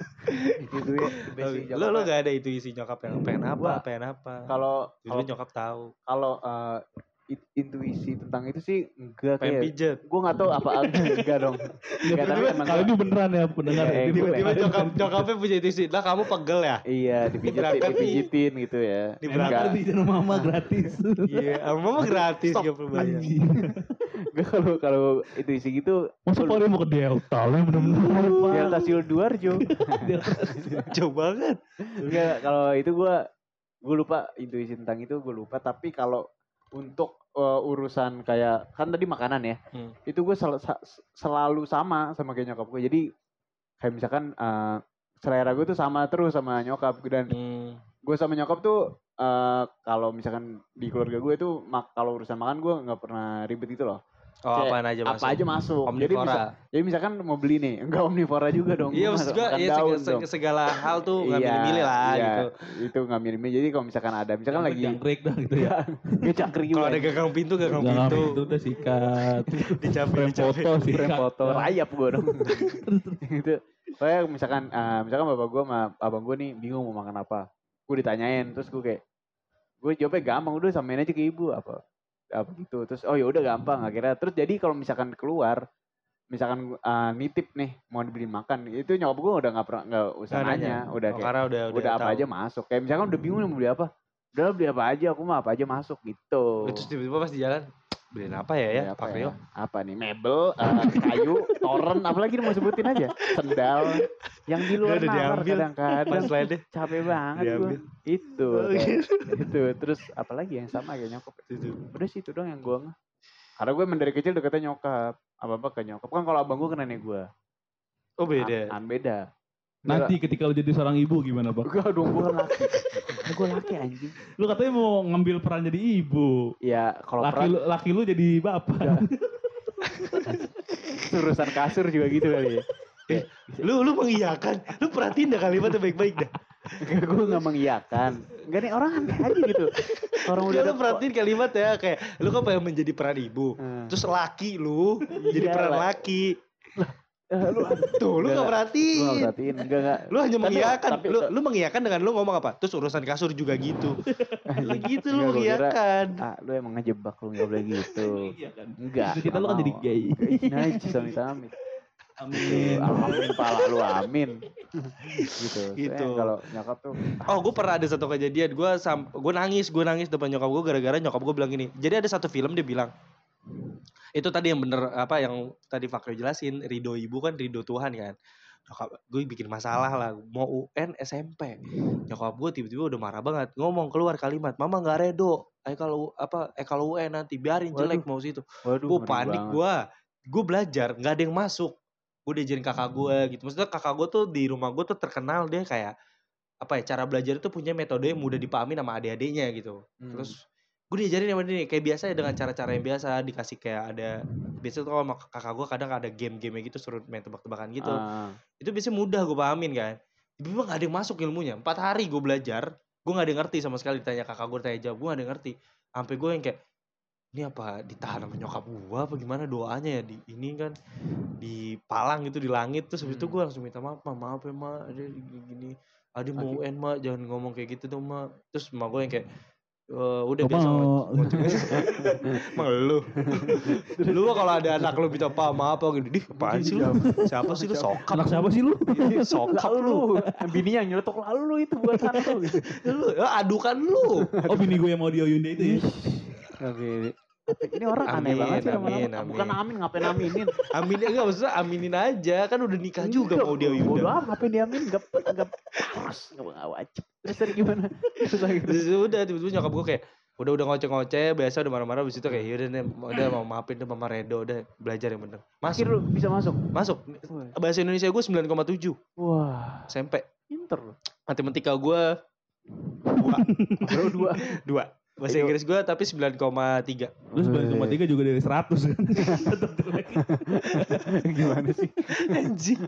gitu ya. basic lu lu gak ada itu isi nyokap yang pengen apa pengen apa Kalau kalau nyokap tahu kalau it- intuisi tentang itu sih enggak kayak pijet gue nggak tahu apa enggak dong enggak tapi emang Kali ini beneran ya pendengar. Iya, ya. tiba-tiba nyokap nyokapnya punya intuisi lah kamu pegel ya iya dipijitin Berangkat nih. dipijitin gitu ya Di Enak berangkat Enggak. kali di mama gratis. iya sama mama gratis Stop. gak perlu bayar. Gue kalau kalau intuisi gitu Masa Fahri mau ke Delta lu bener-bener Delta Sidoarjo. Jauh banget. Enggak, kalau itu gue gue lupa intuisi tentang itu gue lupa. Tapi kalau untuk eh, urusan kayak kan tadi makanan ya, Hmm. itu gue sel- selalu sama sama kayak nyokap gue. Jadi kayak misalkan eh, selera gue tuh sama terus sama nyokap dan Hmm. gue sama nyokap tuh eh, kalau misalkan di keluarga gue tuh mak kalau urusan makan gue nggak pernah ribet gitu loh. Oh, Kayak apaan aja masuk. Apa aja masuk. Jadi bisa, Omnivora. jadi misalkan mau beli nih, enggak omnivora juga dong. Iya Gua maksud makan gue ya, daun seg- dong. seg- segala hal tuh nggak Iya, milih-milih lah iya. gitu. Itu nggak milih-milih. Jadi kalau misalkan ada, misalkan lagi Jangkrik dah gitu ya Gue cangkrik juga. Kalau ada gagang pintu, gagang pintu. itu udah sikat dicapek. foto sikat foto rayap gue dong. gitu. Kayak misalkan, eh, misalkan bapak gue sama abang gue nih bingung mau makan apa. Gue ditanyain, terus gue kayak, gue jawabnya gampang udah samain aja ke ibu apa apa gitu terus oh ya udah gampang. Akhirnya terus jadi kalau misalkan keluar misalkan eh, nitip nih mau dibeliin makan itu nyokap gue udah nggak pernah nggak usah nanya. nanya. udah Oh, kayak karena udah udah, apa tahu. aja masuk. Kayak misalkan udah bingung nih mau beli apa. Udah beli apa aja aku mah apa aja masuk gitu. Terus tiba-tiba pas di jalan, beliin apa ya ya, apa Pak ya? Rio? apa nih? Mebel eh, kayu toren apalagi nih mau sebutin aja? Sendal. Yang di luar nalar kadang-kadang. Capek banget gue itu Oh, kayak- itu terus apalagi yang sama kayak nyokap? Itu. udah sih itu dong yang gue karena gue dari kecil deketnya nyokap. Apa apa ke nyokap. Kan kalau abang gue kan nenek gue Oh beda. an, beda Nanti ketika lu jadi seorang ibu gimana Bang? gue dong gue laki. Gue laki anjing. Lu katanya mau ngambil peran jadi ibu. Ya kalau Laki peran lu, laki lu jadi bapak. Urusan kasur juga gitu kali ya. Lu lu mengiyakan, lu perhatiin dah kalimatnya baik-baik dah. gue nggak mengiyakan. Enggak nih orang aneh aja gitu. Orang udah Udah lu perhatiin kalimat ya kayak lu kan pengen menjadi peran ibu. Hmm. Terus laki lu jadi Iya peran laki. Eh, lu Tuh, lu Enggak, gak Gue perhatiin. gak perhatiin enggak enggak Lu hanya mengiyakan. tapi- lu lu mengiyakan dengan lu ngomong apa? Terus urusan kasur juga gitu. lu gitu lu mengiyakan. ah lu emang ngejebak lu nggak boleh gitu enggak Kita lu kan nggak jadi gay Najis amit amit Amin amin pala lu amin gitu Gitu. gitu kalau nyokap tuh Oh, gue pernah ada satu kejadian. Gue sam, gue nangis, gue nangis depan nyokap gue gara-gara nyokap gue bilang gini. Jadi ada satu film dia bilang, itu tadi yang bener apa yang tadi Fakri jelasin, ridho ibu kan ridho Tuhan kan. Nyokap gue bikin masalah lah, mau UN SMP. Nyokap gue tiba-tiba udah marah banget, ngomong keluar kalimat, mama nggak redo. Eh kalau apa, eh kalau UN nanti biarin jelek mau situ. waduh Gue panik gue, gue belajar, nggak ada yang masuk. Gue diajarin kakak gue gitu. Maksudnya kakak gue tuh di rumah gue tuh terkenal dia kayak apa ya cara belajar itu punya metode yang mudah dipahami sama adik-adiknya gitu. Hmm. Terus gue diajarin sama dia nih, kayak biasa ya dengan cara-cara yang biasa dikasih kayak ada biasa tuh kalau sama kakak gue kadang ada game-game gitu suruh main tebak-tebakan gitu. Ah, Itu biasanya mudah gue pahamin kan. Tiba-tiba gak ada yang masuk ilmunya. Empat hari gue belajar, gue gak ada yang ngerti sama sekali ditanya kakak gue tanya jawab, gue gak ada yang ngerti. Sampai gue yang kayak ini apa ditahan sama nyokap gue apa gimana doanya ya di ini kan di palang gitu di langit terus habis itu Hmm. gue langsung minta maaf "Ma, maaf ya mak ada gini, ada mau. UN mak jangan ngomong kayak gitu dong mak terus emak gue yang kayak "Eh, udah biasa mau. emang lu? Lu kalau ada anak lu apa maaf apa gitu dih apaan sih lu? Siapa? Sih lu? Sokap. Anak siapa sih lu? sokap lalu. lu. Lu bini yang nyelotok lalu lu itu buatan lu. Gitu. lu eh, adukan lu. Oh bini gue yang mau di Oyunda itu ya? Oke. Ini orang aneh Amin, banget sih amin, amin. Bukan amin, ngapain aminin? amin enggak maksudnya aminin aja kan udah nikah juga Enggak, mau dia Yunda amat, ngapain diamin? Enggak enggak harus, enggak wajib. Terus tadi gimana? Lagi Terus udah tiba-tiba nyokap gue kayak udah udah ngoceh-ngoceh biasa udah marah-marah abis itu kayak yaudah nih udah mau maafin deh mama Redo udah belajar yang bener masuk lu bisa masuk. masuk bahasa Indonesia gue 9,7 Wah, SMP pinter lu. matematika gue dua dua. dua bahasa Ayo. Inggris gue tapi 9,3 Lu 9,3 juga dari 100 kan gimana sih? anjing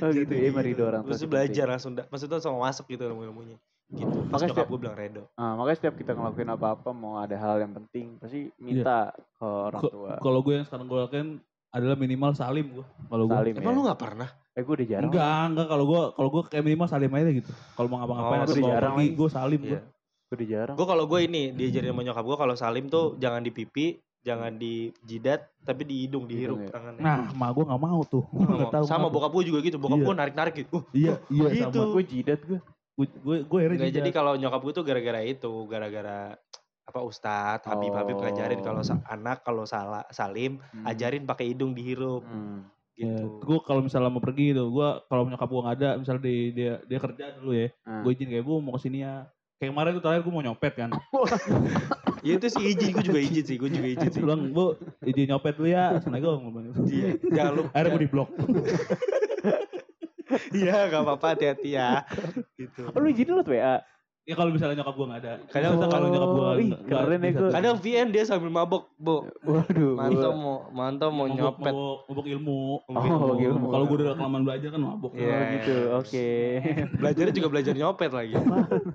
Oh gitu ya, Marido orang tua. terus belajar langsung maksudnya sama masuk gitu ilmu-ilmunya gitu pas Makanya setiap- gue bilang Redo. Ah, makanya setiap kita ngelakuin apa-apa mau ada hal yang penting pasti minta ke orang Ko- tua. Kalau gue yang sekarang gue lakukan adalah minimal salim gue Kalau gue Salim emang ya. lu gak pernah Eh gue udah jarang. Enggak, enggak kalau gue kalau gue kayak minimal salim aja gitu. Kalau mau ngapa-ngapain Oh, atau mau jarang pergi, lagi. gue salim gue. Gue jarang. gue kalau gue ini diajarin sama nyokap gue kalau salim tuh jangan di pipi jangan di jidat tapi di hidung dihirup Hidung ya. tangannya Nah, emak gue gak mau tuh. Nggak Nggak mau. tahu sama bokap gue juga gitu bokap Iya. gue narik narik gitu uh, Iya, iya Gitu. sama. Gue jidat gue. Gue gue Nggak, juga. jadi kalau nyokap gue tuh gara-gara itu gara-gara apa ustadz habib habib Oh. ngajarin kalau sa- anak kalau salah salim Hmm. ajarin pakai hidung dihirup Hmm. gitu gue kalau misalnya mau pergi gitu gue kalau nyokap gue nggak ada misalnya di, dia dia kerja dulu ya Ah. gue izin kayak bu mau ke sini ya kayak kemarin tuh terakhir gue mau nyopet kan. Ya itu sih izin gue juga izin sih gue juga izin sih. Bilang bu izin nyopet dulu ya assalamualaikum. Gitu. Iya, jangan lupa akhirnya gue di blok iya gak apa-apa hati-hati ya. Gitu. Oh, lu izin lu WA. Ya kalau misalnya nyokap gue nggak ada Kadang- Maksudnya kalau nyokap gue Oh, keren ya, kadang VN dia sambil mabok bu Waduh. mantap mau mantap mau nyopet mabok, mabok ilmu Oh, ilmu. kalau gue udah kelamaan belajar kan mabok Iya. Oh, gitu. Oke. belajarnya juga belajar nyopet lagi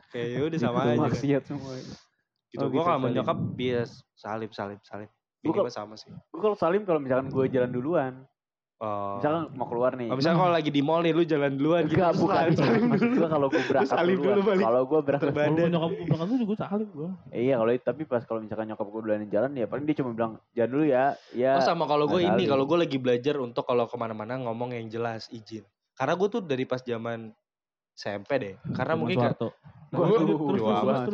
kayak ya udah sama Itu aja. Maksiat semua. gitu Oh, gue gitu, kalau mau nyokap bias salim salim salim Gua Minimal sama sih Gue kalau salim kalau misalkan gue jalan duluan. Oh. Misalkan mau keluar nih. Oh, misalnya kalau lagi di mall nih lu jalan duluan gitu Enggak, bukan. Maksud dulu. gue kalau gue berangkat salim duluan. dulu balik. Kalau gue berangkat badan. kalau nyokap gue berangkat tuh juga salim gue Iya kalau tapi pas kalau misalkan nyokap gue duluan jalan ya paling dia cuma bilang jalan dulu ya. Ya. Oh sama kalau gue nggak ini, kalau gue lagi belajar untuk kalau ke mana-mana ngomong yang jelas izin. Karena gue tuh dari pas zaman SMP deh. Karena mungkin kan terus,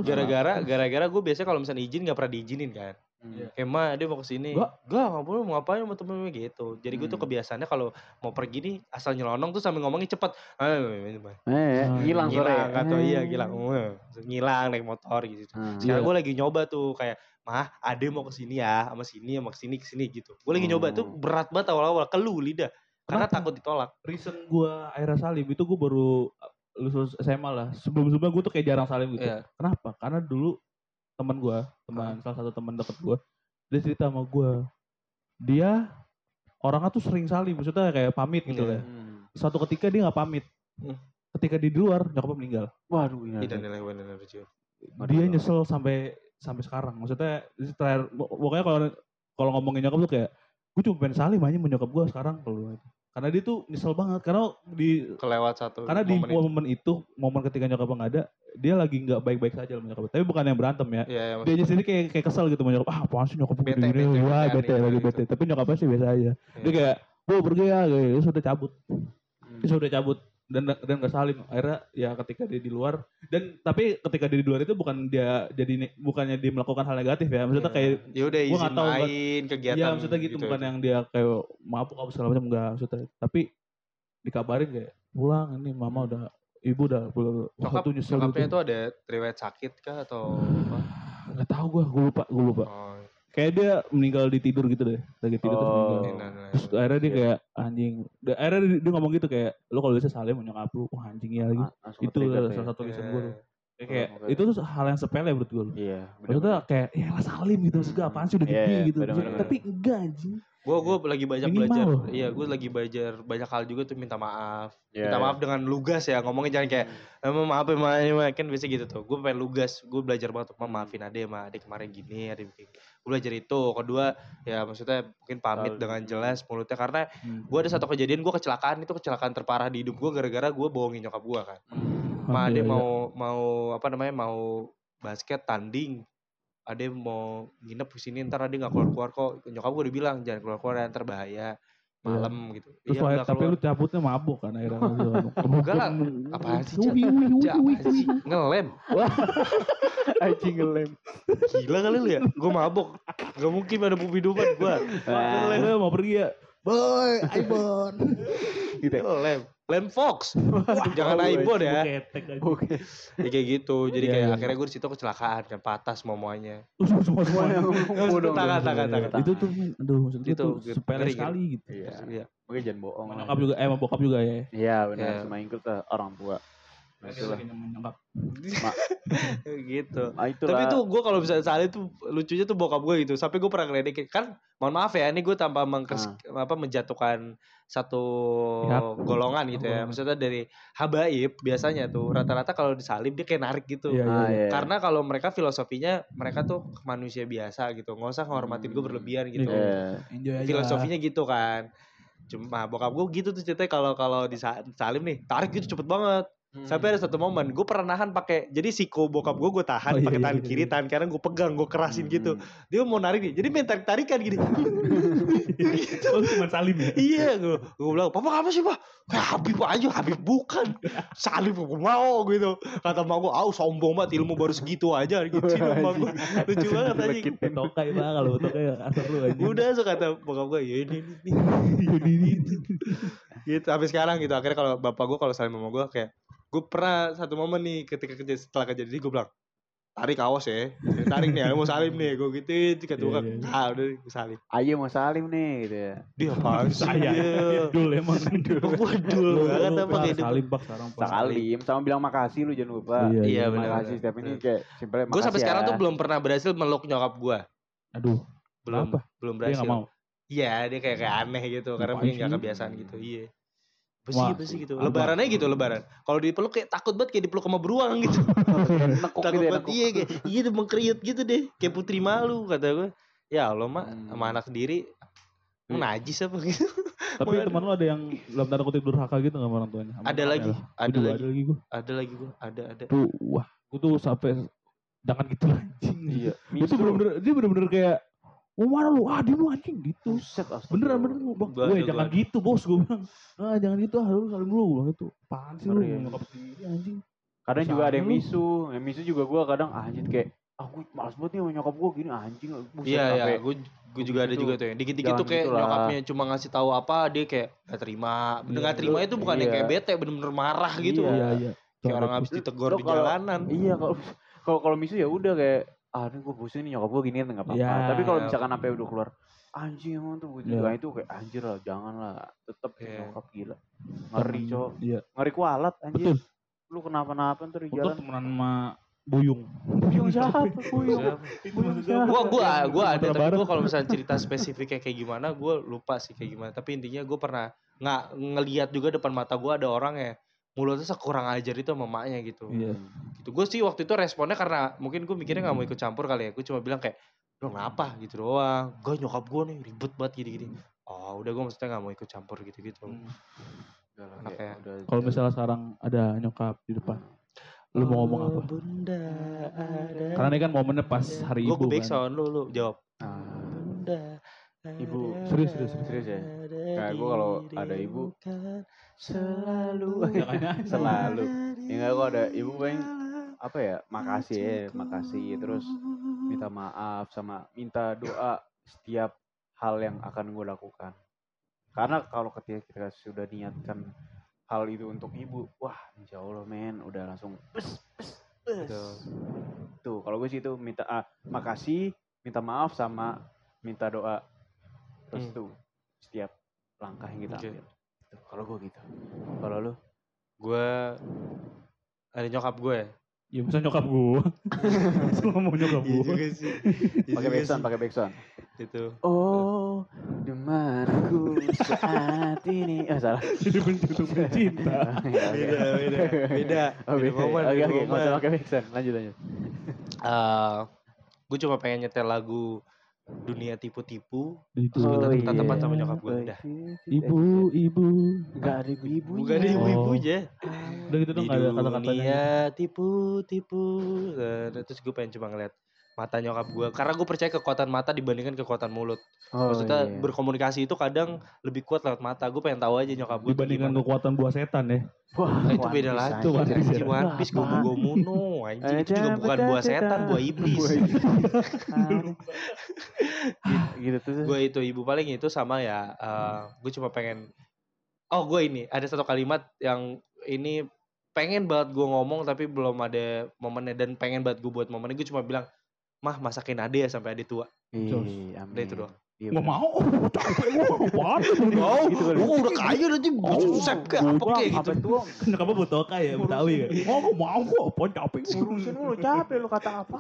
gara-gara gara-gara gue biasanya kalau misalnya izin gak pernah diizinin kan. Hmm. Kayak mah dia mau ke sini. Nggak. Gak, gak boleh mau ngapain sama temen gitu. Jadi gue tuh Hmm. kebiasaannya kalau mau pergi nih asal nyelonong tuh sambil ngomongnya cepet. Ah, Eh, Ah, hilang sore. Ngilang atau iya Eh. ngilang. Wah, Ngilang naik motor gitu. Hmm. Sekarang Iya. gue lagi nyoba tuh kayak mah ade mau ke sini ya sama sini sama ke sini ke sini gitu. Gue lagi nyoba tuh Oh. berat banget awal-awal kelu lidah karena Kenapa? takut ditolak. reason gue akhirnya salim itu gue baru uh, lulus SMA lah sebelum sebelumnya gue tuh kayak jarang salim gitu Iya. kenapa karena dulu teman gue teman salah satu teman deket gue dia cerita sama gue dia orangnya tuh sering salim maksudnya kayak pamit gitu Iya. ya Hmm. suatu ketika dia nggak pamit Hmm. ketika di luar nyokapnya meninggal Waduh, ini. Tidak nilai benar lucu. dia nyesel sampai sampai sekarang maksudnya terakhir pokoknya kalau kalau ngomongin nyokap tuh kayak gue cuma pengen salim aja sama nyokap gue sekarang kalau karena dia tuh nyesel banget karena di Kelewat satu. karena di momen itu. momen itu momen ketika nyokap nggak ada dia lagi nggak baik-baik saja sama nyokap tapi bukan yang berantem ya Iya, iya, dia sendiri kayak kayak kesel gitu sama nyokap ah apaan sih nyokap Bete, gini bete, gini wah bete lagi gitu. bete tapi nyokapnya sih biasa aja dia Iya. kayak bu pergi ya gitu. sudah cabut Hmm. dia sudah cabut dan dan gak salim akhirnya ya ketika dia di luar dan tapi ketika dia di luar itu bukan dia jadi bukannya dia melakukan hal negatif ya maksudnya kayak ya udah gua izin nggak tahu, main kegiatan. Iya maksudnya gitu, bukan yang dia kayak mabuk apa segala macam enggak maksudnya. Tapi dikabarin kayak pulang ini mama udah ibu udah pulang. Nyokap, tuh nyokapnya gitu. itu ada riwayat sakit kah atau apa? Enggak tahu gua, gua lupa, gua lupa. Oh, Kayak dia meninggal di tidur gitu deh. Lagi tidur terus Oh. meninggal. ini, nah, nah, Terus nah. akhirnya dia Iya. kayak anjing. Akhirnya dia, dia ngomong gitu kayak lu kalau bisa salim nyokap lu, wah anjing ya lagi. Ah, langsung itu ke-trigger tuh salah ya. satu reason gua. tuh. Eh, Kayak, itu tuh hal yang sepele menurut gua. Iya, Maksudnya kayak ya lah salim gitu, maksud gua apaan sih udah Iya, gede iya, gitu. bener-bener. Tapi enggak anjing. Gue gue lagi banyak Minimal belajar. Iya, gue lagi belajar banyak hal juga tuh minta maaf. Iya, minta iya. maaf dengan lugas ya. Ngomongnya jangan kayak eh, Ma, maaf ya, ma, ya, ma." kan biasa gitu tuh. Gue pengen lugas. Gue belajar banget. Ma, maafin ade, ma, ade kemarin gini, ade. Gue belajar itu. Kedua, ya maksudnya mungkin pamit Tahu. dengan jelas mulutnya karena Hmm. gue ada satu kejadian gue kecelakaan itu kecelakaan terparah di hidup gue gara-gara gue bohongin nyokap gue kan. Hmm. Ma, ade Iya, iya. mau mau apa namanya mau basket tanding. Ade mau nginep di sini ntar ade nggak keluar-keluar kok. Nyokap gue udah bilang jangan keluar-keluar ya, ntar bahaya malam gitu. Terus Iya, tapi lu cabutnya mabuk kan akhirnya. Enggak lah. Apaan sih, Ja, wih, apaan sih? ngelem. Anjing ngelem. Gila kali lu ya? Gue mabok. Gak mungkin ada bumi hidupan gue. Lu mau pergi ya? Boy, Ibon. Gitu ya. Ngelem. Len Fox. Jangan Aibon ya. Oke. Ya kayak gitu. Jadi Iya, kayak iya. akhirnya gue di situ kecelakaan kan patah semuanya. Semua semua semua. Ngomong dong. Tangan, tangan, tangan. Itu tuh, aduh maksud gue Itu, tuh gitu. sepele sekali gitu. Iya. Iya. Oke jangan bohong. Sama lah. nyokap juga, eh sama bokap juga ya. Iya benar, cuma include orang tua. Nah, itulah. nyokap. gitu. Ah, itulah. Tapi tuh gue kalau misalnya salah itu lucunya tuh bokap gue gitu. Sampai gue pernah ngeledekin. Kan mohon maaf ya ini gue tanpa mengkes, apa menjatuhkan satu Pihak. golongan gitu ya. Golongan. Maksudnya dari habaib biasanya tuh rata-rata kalau disalib dia kayak narik gitu. Iya, Ah, iya. Karena kalau mereka filosofinya mereka tuh manusia biasa gitu. nggak usah ngehormatin gue Hmm. berlebihan gitu. Iya. Aja. Filosofinya gitu kan. Cuma bokap gue gitu tuh ceritanya kalau kalau disalim nih tarik gitu cepet banget. Sampai ada satu momen gue pernah nahan pakai jadi siku bokap gue gue tahan Oh, iya, pakai iya, tangan iya, kiri iya. tangan kanan gue pegang gue kerasin gitu. Hmm. Dia mau narik nih. Jadi main tarik tarikan gini. Oh, cuma salim ya? iya gue gue bilang papa apa sih pak? Kayak Habib aja Habib bukan. Salim gue mau gitu. Kata mak gue, "Au sombong banget ilmu baru segitu aja." Gitu mak gue. Lucu banget aja. Tokai bang, kalau tokai asal lu aja. Udah so kata bokap gue, "Ya ini ini." ini." gitu sampai sekarang gitu akhirnya kalau bapak gue kalau salim sama gue kayak gue pernah satu momen nih ketika kerja setelah kejadian gue bilang tarik awas ya tarik nih mau salim nih gue gue Iya, iya, iya. ah udah gue salim Ayo mau salim nih gitu ya. dia apaan sih Saya dul emang gue dul banget apa kayak Salim pak sekarang Pak. Salim sama bilang makasih lu jangan lupa. Iya, iya, Terima benar, kasih benar. setiap ini kayak simpelnya gue sampai makasih sekarang ya. tuh belum pernah berhasil meluk nyokap gue Aduh, belum belum berhasil iya dia kayak kayak aneh gitu karena mungkin nggak sih? kebiasaan gitu iya Besi, Wah, besi gitu. Lebaran aja gitu, lebaran. Kalau dipeluk kayak takut banget kayak dipeluk sama beruang gitu. takut gitu banget nekuk. iya kayak iya udah mengkeriut gitu deh kayak putri malu kata gue ya Allah mak Hmm. sama anak sendiri emang najis apa gitu Tapi teman lu ada yang dalam tanda kutip durhaka gitu nggak sama orang tuanya? Ada lagi, ada lagi. Ada lagi gue. ada lagi gue ada ada Tuh, wah, gue tuh sampai jangan gitu anjing. Iya. Dia tuh bener-bener, dia bener-bener kayak, mau mana lu? Ah, dia lu anjing gitu. Buset, astagfirullah. Beneran bener lu bang. Gua Gue jangan gua gitu bos gue bilang. Ah jangan gitu ah lu saling dulu gue bilang itu. Apaan sih lu ya. nyokap sendiri anjing. Kadang juga ada yang misu. Yang misu juga gue kadang ah, anjir kayak ah gue males banget nih sama nyokap gue gini anjing. Buset, iya iya gue gue juga ada gitu. juga tuh yang dikit-dikit tuh kayak gitu lah. nyokapnya cuma ngasih tahu apa dia kayak gak terima bener Iya, gak terima itu bukan yang iya. kayak bete bener-bener marah gitu Iya. Iya iya. kayak orang habis ditegur di jalanan Iya kalau kalau kalau misu ya udah kayak ah ini gue bosan nih nyokap gue gini nggak apa-apa. Iya. Tapi kalau Iya. misalkan sampai udah keluar anjing emang tuh gue juga Iya. itu kayak anjir lah jangan lah tetep Iya. nyokap gila ngeri cowok Iya. ngeri kualat anjir Betul. lu kenapa-napa ntar di jalan temenan sama Buyung. Buyung siapa Buyung Siapa? Itu maksud gue. gua gua ada tapi gua kalau misalnya cerita spesifiknya kayak gimana gua lupa sih kayak gimana tapi intinya gua pernah nggak ngelihat juga depan mata gua ada orang ya mulutnya sekurang ajar itu sama maknya gitu Iya. gitu gue sih waktu itu responnya karena mungkin gue mikirnya nggak mau ikut campur kali ya gue cuma bilang kayak lo kenapa gitu doang gue nyokap gue nih ribet banget gini gini oh udah gue maksudnya nggak mau ikut campur gitu gitu Hmm. Kayak udah Kalau misalnya sekarang ada nyokap di depan, lu mau ngomong apa? bunda ada Karena ini kan momennya pas hari gue ibu gue kan. sound lu lu jawab Ah, bunda Ibu. Serius, serius, serius. Serius ya? Kayak gua kalau ada ibu, selalu. Selalu. Ya nggak, gua ada ibu paling apa ya makasih ya makasih terus minta maaf sama minta doa setiap hal yang akan gue lakukan karena kalau ketika kita sudah niatkan hal itu untuk ibu wah insya Allah men udah langsung bes bes Betul. tuh kalau gue sih itu minta ah, makasih minta maaf sama minta doa terus Hmm. tuh setiap langkah yang kita Oke. ambil Tuh, kalau gue gitu kalau lu gue ada nyokap gue ya Ya bisa nyokap gua. Lu ngomong nyokap Iya gua. juga sih Iya pakai backsound pakai backsound itu Oh, dimanaku saat ini. Oh, salah. Jadi bentuk cinta. Oke. beda beda beda Oh, Beda momen, Oke, beda oke. Nggak usah pakai backsound. Lanjut, lanjut. gue cuma pengen nyetel lagu dunia tipu-tipu Itu. Terus gua Oh, tetap tatapan iya. sama nyokap gue udah Ibu, ibu. Enggak ada ibu-ibu. bukan ada ibu-ibu Oh. aja Udah gitu dong ada kata-katanya. dunia tipu-tipu Eh, terus gue pengen cuma ngeliat mata nyokap gue karena gue percaya kekuatan mata dibandingkan kekuatan mulut Oh, maksudnya iya. berkomunikasi itu kadang lebih kuat lewat mata gue pengen tahu aja nyokap gue Dibandingkan kekuatan buah setan ya. Wah, Nah, itu One beda lagi. anjir. One Piece? Anjing One Piece gue gue muno anjing Eh, itu juga bukan cabut buah setan buah iblis. Gitu, gitu tuh. gue itu ibu paling itu sama ya gue cuma pengen oh gue ini ada satu kalimat yang ini pengen banget gue ngomong tapi belum ada momennya dan pengen banget gue buat momennya gue cuma bilang mah masakin ade ya sampai ade tua Jos. amin. udah itu doang Iya, bener. mau, capek gua, apaan lu? oh gitu kali. gue udah kaya nanti Oh, sep ke apa kayak gitu tua Kenapa butuh ya, Betawi ya? Oh, nggak mau gua, apa capek gua. ngurusin lu capek lu kata apa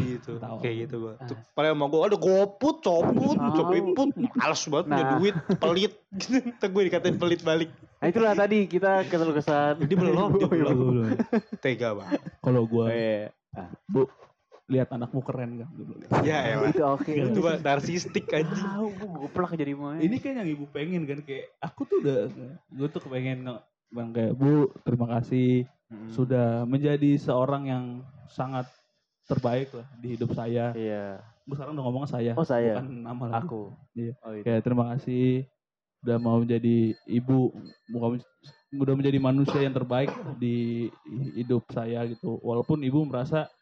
gitu Tahu. kayak gitu gue paling sama gue ada goput coput Tahu. cepiput males banget punya Nah. duit pelit gitu Ntar gue dikatain pelit balik Nah itulah tadi kita keluh kesah. Dia belum, dia Oh, iya, belum. Tega banget Kalau Oh, gua iya. Lihat anakmu keren kan dulu. Ya elah. itu oke. Itu narsistik anjing. Tahu gue goplak jadi mau. Ini kan yang ibu pengen kan kayak aku tuh udah gue tuh kepengen nge- bang kayak bu terima kasih Hmm. sudah menjadi seorang yang sangat terbaik lah di hidup saya. Iya. Gue sekarang udah ngomong saya, Oh, saya. bukan nama lagi. Aku. Iya. Oh itu. Kayak terima kasih udah mau menjadi ibu, bukan udah menjadi manusia yang terbaik di hidup saya gitu. Walaupun ibu merasa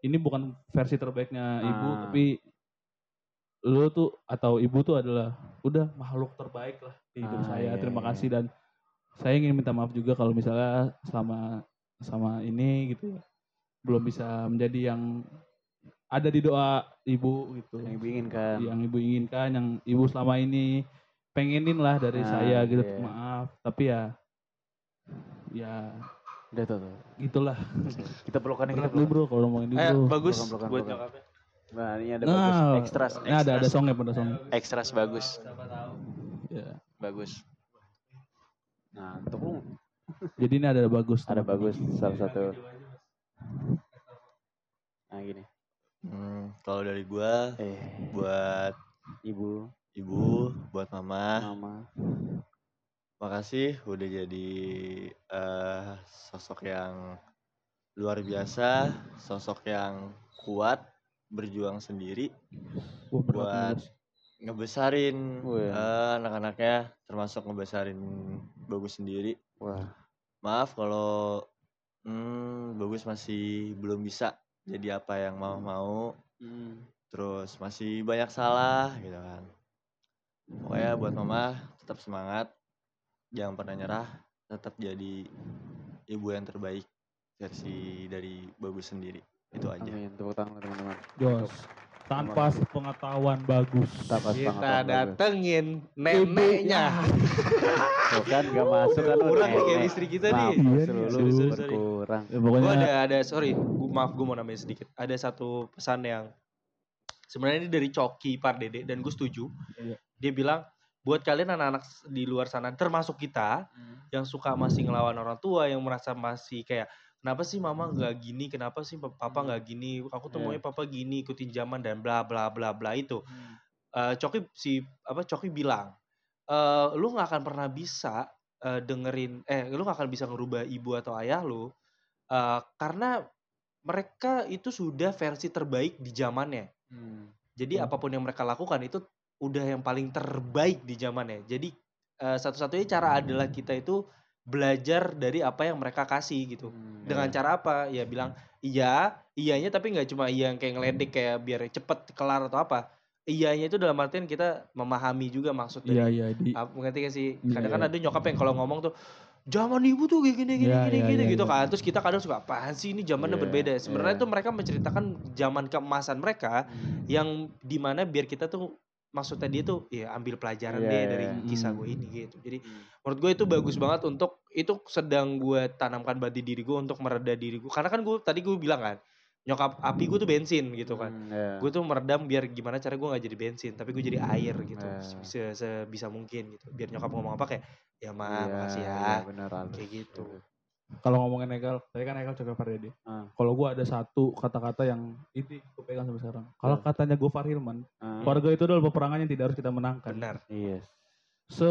ini bukan versi terbaiknya ibu, Ah. tapi lu tuh atau ibu tuh adalah udah makhluk terbaik lah di hidup Ah, saya. iya, Terima iya. kasih dan saya ingin minta maaf juga kalau misalnya selama sama ini gitu ya, belum bisa menjadi yang ada di doa ibu gitu Yang ibu inginkan. yang ibu inginkan, yang ibu selama ini pengenin lah dari Ah, saya gitu. iya. Maaf, tapi ya ya Udah tuh. tuh. gitulah. Kita pelukan kita Berat lu pelukan. bro kalau ngomongin Eh itu. bagus Belakang, belakang, buat nyokapnya. Nah ini ada Nah, bagus. Ekstras. Ini ada ada songnya pada song. Ekstras bagus. Ya. Bagus. Nah untuk lu Jadi ini ada bagus. ada bagus salah satu. Nah gini. Hmm, kalau dari gua Eh buat ibu, ibu, buat mama, mama. Makasih udah jadi eh sosok yang luar biasa, sosok yang kuat, berjuang sendiri Wah, buat ngebesarin Wah. eh, anak-anaknya, termasuk ngebesarin bagus sendiri. Wah. Maaf kalau hmm, bagus masih belum bisa jadi apa yang mau mau. Hmm. terus masih banyak salah gitu kan pokoknya buat mama tetap semangat jangan pernah nyerah tetap jadi ibu yang terbaik versi dari bagus sendiri itu aja Amin. Tepuk tangan teman-teman. Jos. Tanpa pengetahuan bagus. Tanpa Kita datengin neneknya. Tuh kan gak masuk kan Kurang nih nenek. chemistry kita nih. Iya sorry. berkurang. Ya, Gue pokoknya ada ada sorry, gua, maaf gue mau nambahin sedikit. Ada satu pesan yang sebenarnya ini dari Coki Pardede dan gue setuju. Iya. Dia bilang buat kalian anak-anak di luar sana termasuk kita yang suka masih ngelawan orang tua yang merasa masih kayak kenapa sih mama nggak gini kenapa sih pa- papa nggak gini aku tuh Iya. maunya papa gini ikutin zaman dan bla bla bla bla itu Hmm. Eh, Coki si apa Coki bilang eh lu nggak akan pernah bisa eh, dengerin eh lu nggak akan bisa ngerubah ibu atau ayah lu eh, karena mereka itu sudah versi terbaik di zamannya Hmm. jadi Hmm. apa pun yang mereka lakukan itu udah yang paling terbaik di zamannya. Jadi eh, satu-satunya cara adalah kita itu belajar dari apa yang mereka kasih gitu. Hmm. Dengan cara apa? Ya bilang iya, iyanya tapi nggak cuma iya yang kayak ngeledek kayak biar cepet kelar atau apa. Iyanya itu dalam artian kita memahami juga maksud dari Iya iya di apa ngerti gak sih? Iya, Kadang kan iya. ada nyokap yang kalau ngomong tuh zaman ibu tuh kayak gini gini Iya, gini iya, gini iya, gitu iya. kan. Terus kita kadang suka apaan sih ini zamannya Iya, berbeda. Sebenarnya iya. tuh mereka menceritakan zaman keemasan mereka Hmm. yang di mana biar kita tuh maksudnya dia tuh ya ambil pelajaran Iya, deh iya, dari iya. kisah Hmm. gue ini gitu. Jadi Hmm. menurut gue itu bagus banget untuk itu sedang gue tanamkan di diri gue untuk mereda diri gue. Karena kan gue tadi gue bilang kan nyokap api gue tuh bensin gitu kan. Hmm, iya. Gue tuh meredam biar gimana cara gue nggak jadi bensin tapi gue jadi air gitu Iya. se- sebisa mungkin gitu. Biar nyokap ngomong apa kayak ya ma Iya, makasih ya. iya, bener. Kayak gitu. Kalau ngomongin Egal, tadi kan Egal coba Pardede. Ah. Kalau gua ada satu kata-kata yang itu gue pegang sampai sekarang. Kalau katanya Gofar Hilman, Ah, keluarga itu adalah peperangan yang tidak harus kita menangkan. Benar. Iya. Se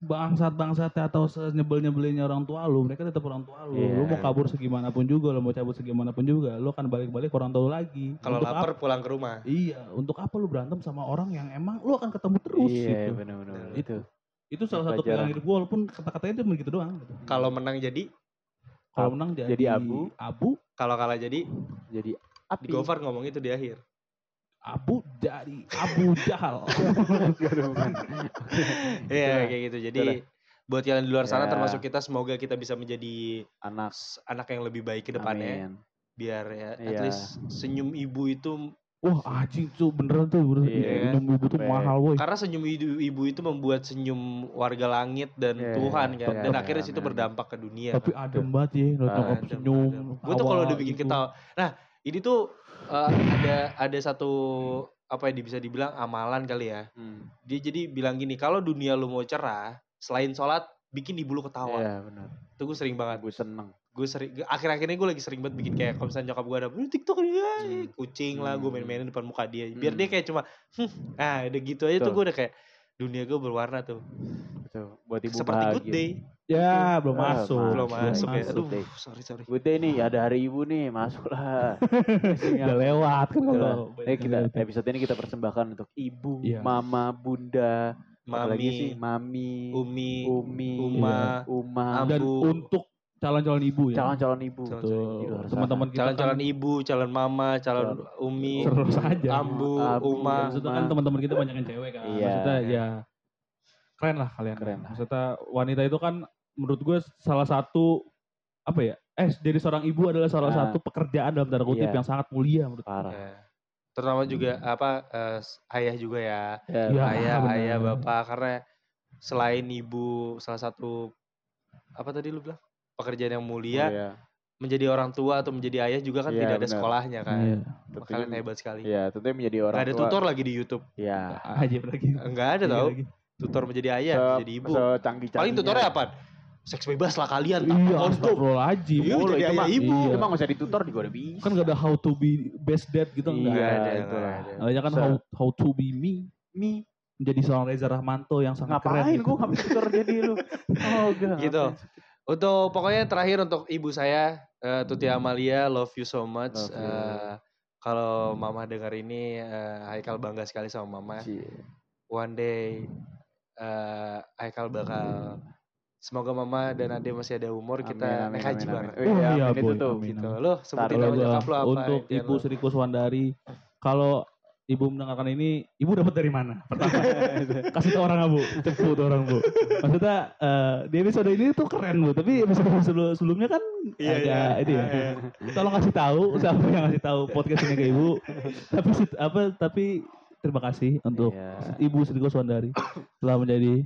bangsat bangsatnya atau senyebel nyebelinnya orang tua lu, mereka tetap orang tua lu. Iya. Lu mau kabur segimanapun juga, lu mau cabut segimanapun juga, lu akan balik-balik ke orang tua lu lagi. Kalau lapar apa- pulang ke rumah. Iya, untuk apa lu berantem sama orang yang emang lu akan ketemu terus Iya, gitu. bener-bener. Bener. Itu. Itu salah satu pilihan hidup gua walaupun kata-katanya itu begitu doang. Gitu. Kalau menang jadi, Kalau menang jadi, Jadi abu. abu, kalau kalah jadi Jadi di api. Gofar ngomong itu di akhir. abu jadi abu jahal. Iya kayak gitu. Jadi Itulah. buat kalian di luar sana Ya. termasuk kita semoga kita bisa menjadi Anak. anak yang lebih baik ke depannya. Amin. Biar ya at Iya. least senyum ibu itu Wah anjing tuh beneran tuh beneran. Iya. Minum ibu tuh Sampai- mahal woi. karena senyum ibu, ibu itu membuat senyum warga langit dan Iya, Tuhan kan. dan iya, akhirnya situ amin. berdampak ke dunia. Tapi kan. adem banget ya, Ah, nyokap Adem, senyum. Gue tuh kalau udah bikin gitu. ketawa. Nah, ini tuh eh, ada ada satu apa ya bisa dibilang amalan kali ya. Hmm. Dia jadi bilang gini, kalau dunia lu mau cerah, selain sholat, bikin ibu lu ketawa. Iya, benar. Itu gue sering banget. Gue seneng. Gue sering akhir-akhir ini gue lagi sering banget bikin kayak kalau misalnya nyokap gue ada "Eh, TikTok nih ya, kucing lah gue main-mainin depan muka dia biar Hmm. dia kayak cuma "Hmm, ah udah gitu aja tuh Betul. gue udah kayak dunia gue berwarna tuh Tuh, buat ibu seperti bahagia. good day Ya, belum Ah, masuk. belum masuk ya masuk aduh deh. sorry sorry Good day nih, ada hari ibu nih, masuklah. Udah lewat kan kalau Eh kita episode ini kita persembahkan untuk ibu, Iya. mama, bunda, apalagi sih, mami mami, umi umi, Uma, uma, Am- dan Ambu. untuk calon-calon ibu ya. calon-calon ibu. Calon-calon. Teman-teman kita calon-calon kan ibu calon mama calon umi terus aja. ambu Ambu. uma Maksudnya kan teman-teman kita banyak yang cewek kan. Iya. Maksudnya ya keren lah kalian. Keren lah. Maksudnya wanita itu kan menurut gue salah satu apa ya? Eh jadi seorang ibu adalah salah Ah. satu pekerjaan dalam tanda kutip Iya. yang sangat mulia menurut gue. Parah. Ya. terutama juga apa eh, ayah juga ya Ya, Iya. ayah ayah bapak karena selain ibu salah satu apa tadi lu bilang pekerjaan yang mulia iya. menjadi orang tua atau menjadi ayah juga kan Iya, tidak ada benar. sekolahnya kan Iya. Wah, kalian hebat sekali Iya, tentunya menjadi orang nggak ada tua. tutor lagi di YouTube Iya. Aja lagi. nggak ada Iya tau tutor menjadi ayah Se- menjadi ibu paling tutornya apa seks bebas lah kalian Iya, astagfirullahaladzim. Iya, Boleh, jadi itu mah ibu Iya. Itu mah nggak usah ditutor juga udah bisa. Kan gak ada how to be best dad gitu enggak Iya, ada, itu lah. kan Se- how, how to be me. Mi, Menjadi seorang Reza Rahmanto yang sangat keren. ngapain gitu. gue bisa tutor jadi lu? Oh, enggak. Gitu. Untuk pokoknya terakhir untuk ibu saya eh, Tuti Amalia love you so much. You. Eh, kalau mama dengar ini eh, Haikal bangga sekali sama mama. One day eh, Haikal bakal semoga mama dan Ade masih ada umur kita naik haji bareng. Oh, iya, Iya, amin itu tuh. amin. Gitu. Lo sebutin nyokap lo gua- apa? untuk Ibu? Sri Kuswandari, kalau Ibu mendengarkan ini, Ibu dapat dari mana? Pertama, kasih tau orang Bu, cepet orang Bu. Maksudnya eh, di episode ini tuh keren Bu, tapi episode sebelum sebelumnya kan Iya, agak iya. ini ya. Tolong kasih tahu siapa yang kasih tahu podcast ini ke Ibu. tapi apa tapi terima kasih untuk Iya. Ibu Sri Kuswandari telah menjadi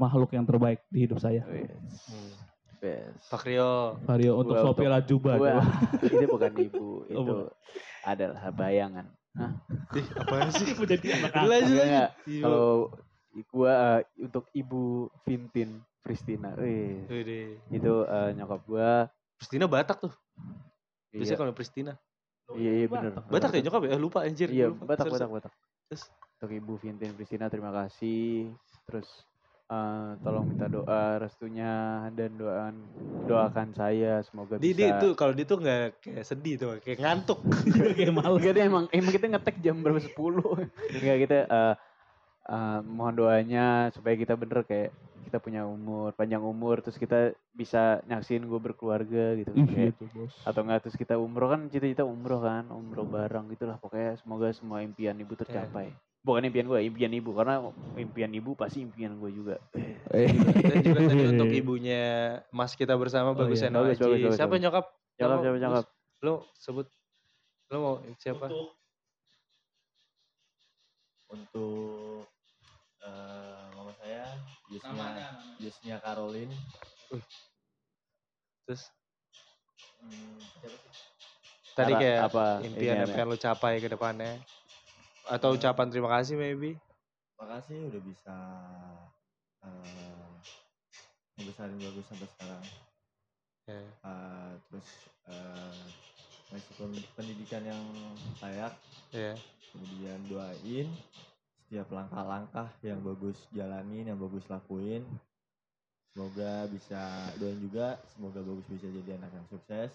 makhluk yang terbaik di hidup saya. Hmm. Best. Pak Rio. Vario untuk Gua Sophia Lajuba. Gua, coba. itu bukan ibu, Oh, itu adalah bayangan. Ih, apaan sih? Menjadi anak Lanjut lanjut. Iya. Kalau gua eh, untuk ibu Vintin Pristina, wih, itu eh, nyokap gua. Pristina Batak tuh. Iya, Biasanya kalau Pristina. iya, iya bener. Batak ya nyokap ya? Lupa anjir. Iya, Lupa. Batak, Batak. Batak. Terus? Untuk ibu Vintin Pristina terima kasih. Terus eh, tolong minta doa restunya dan doakan doakan saya semoga Di, bisa. di itu kalau dia tuh nggak kayak sedih tuh, kayak ngantuk. Kayak malu. Deh, emang emang kita ngetek jam berapa 10 Enggak kita eh, eh, mohon doanya supaya kita bener kayak kita punya umur panjang umur terus kita bisa nyaksin gue berkeluarga gitu Ih, Kayak- gitu, bos. atau enggak terus kita umroh kan cita-cita umroh kan umroh bareng gitulah pokoknya semoga semua impian ibu tercapai bukan impian gue impian ibu karena impian ibu pasti impian gue juga Dan juga tadi untuk ibunya Mas kita bersama Oh, bagus iya. Bagus, Aji. bagus, bagus, Siapa bagus. nyokap? Lo- sebut. Lo mau siapa? Untuk eh, mama saya, Yusnia, Yusnia Caroline. Terus Hmm, siapa sih? tadi kayak apa impian yang pengen lo capai ke depannya. Atau ucapan terima kasih maybe. Makasih udah bisa eh ngebesarin bagus sampai sekarang. Ya. Eh, terus pen- pendidikan yang layak, Ya. kemudian doain setiap langkah-langkah yang bagus jalanin, yang bagus lakuin. Semoga bisa doain juga, semoga bagus bisa jadi anak yang sukses,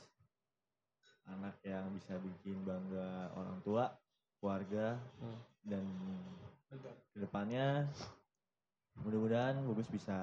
anak yang bisa bikin bangga orang tua, keluarga, Hmm. dan ke depannya mudah-mudahan bagus bisa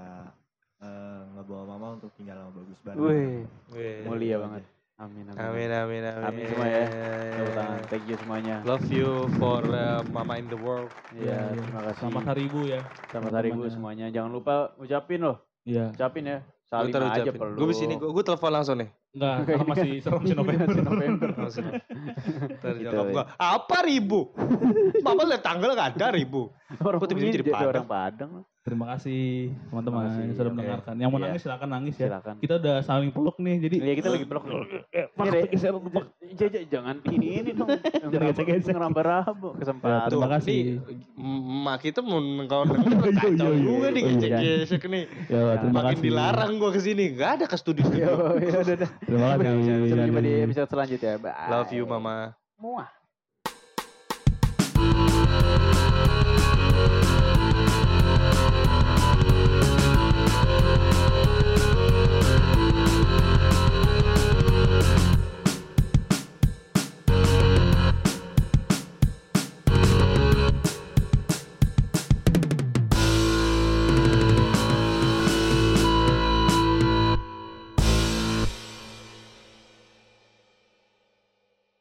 eh, ngebawa mama untuk tinggal sama bagus bareng. Wih, Wih. mulia banget amin amin Amin amin amin. Amin semua ya. Tepuk tangan. thank you semuanya Love you for uh, mama in the world. Iya, Iya, terima kasih. Selamat hari ibu ya. Selamat hari ibu semuanya. Jangan lupa ucapin loh. Iya. Ucapin ya. Salim aja perlu. Gue sini, gue telepon langsung nih. Enggak, karena masih serem si November. Masih November. Langsung. Ntar Gitu, nyokap ya. gua, apa ribu? Mama lihat tanggal gak ada ribu. Orang Kok tiba-tiba jadi Padang? orang Padang. Terima kasih teman-teman Terima kasih, yang sudah mendengarkan. Yang mau Iya. nangis silakan nangis ya. Silakan. Kita udah saling peluk nih, jadi Iya kita lagi peluk. Eh, Jangan ini ini dong. Jangan gesek-gesek. Ngeraba-raba Ya, kesempatan. terima Tuh, kasih. Mak kita mau Iya, kacau iya, iya. gue nih iya. gesek-gesek nih. Ya, terima Makin kasih. dilarang gue ke sini, gak ada ke studio Ya, studio. ya udah dah. Terima kasih. Sampai jumpa di episode selanjutnya. Bye. Love you mama. Muah.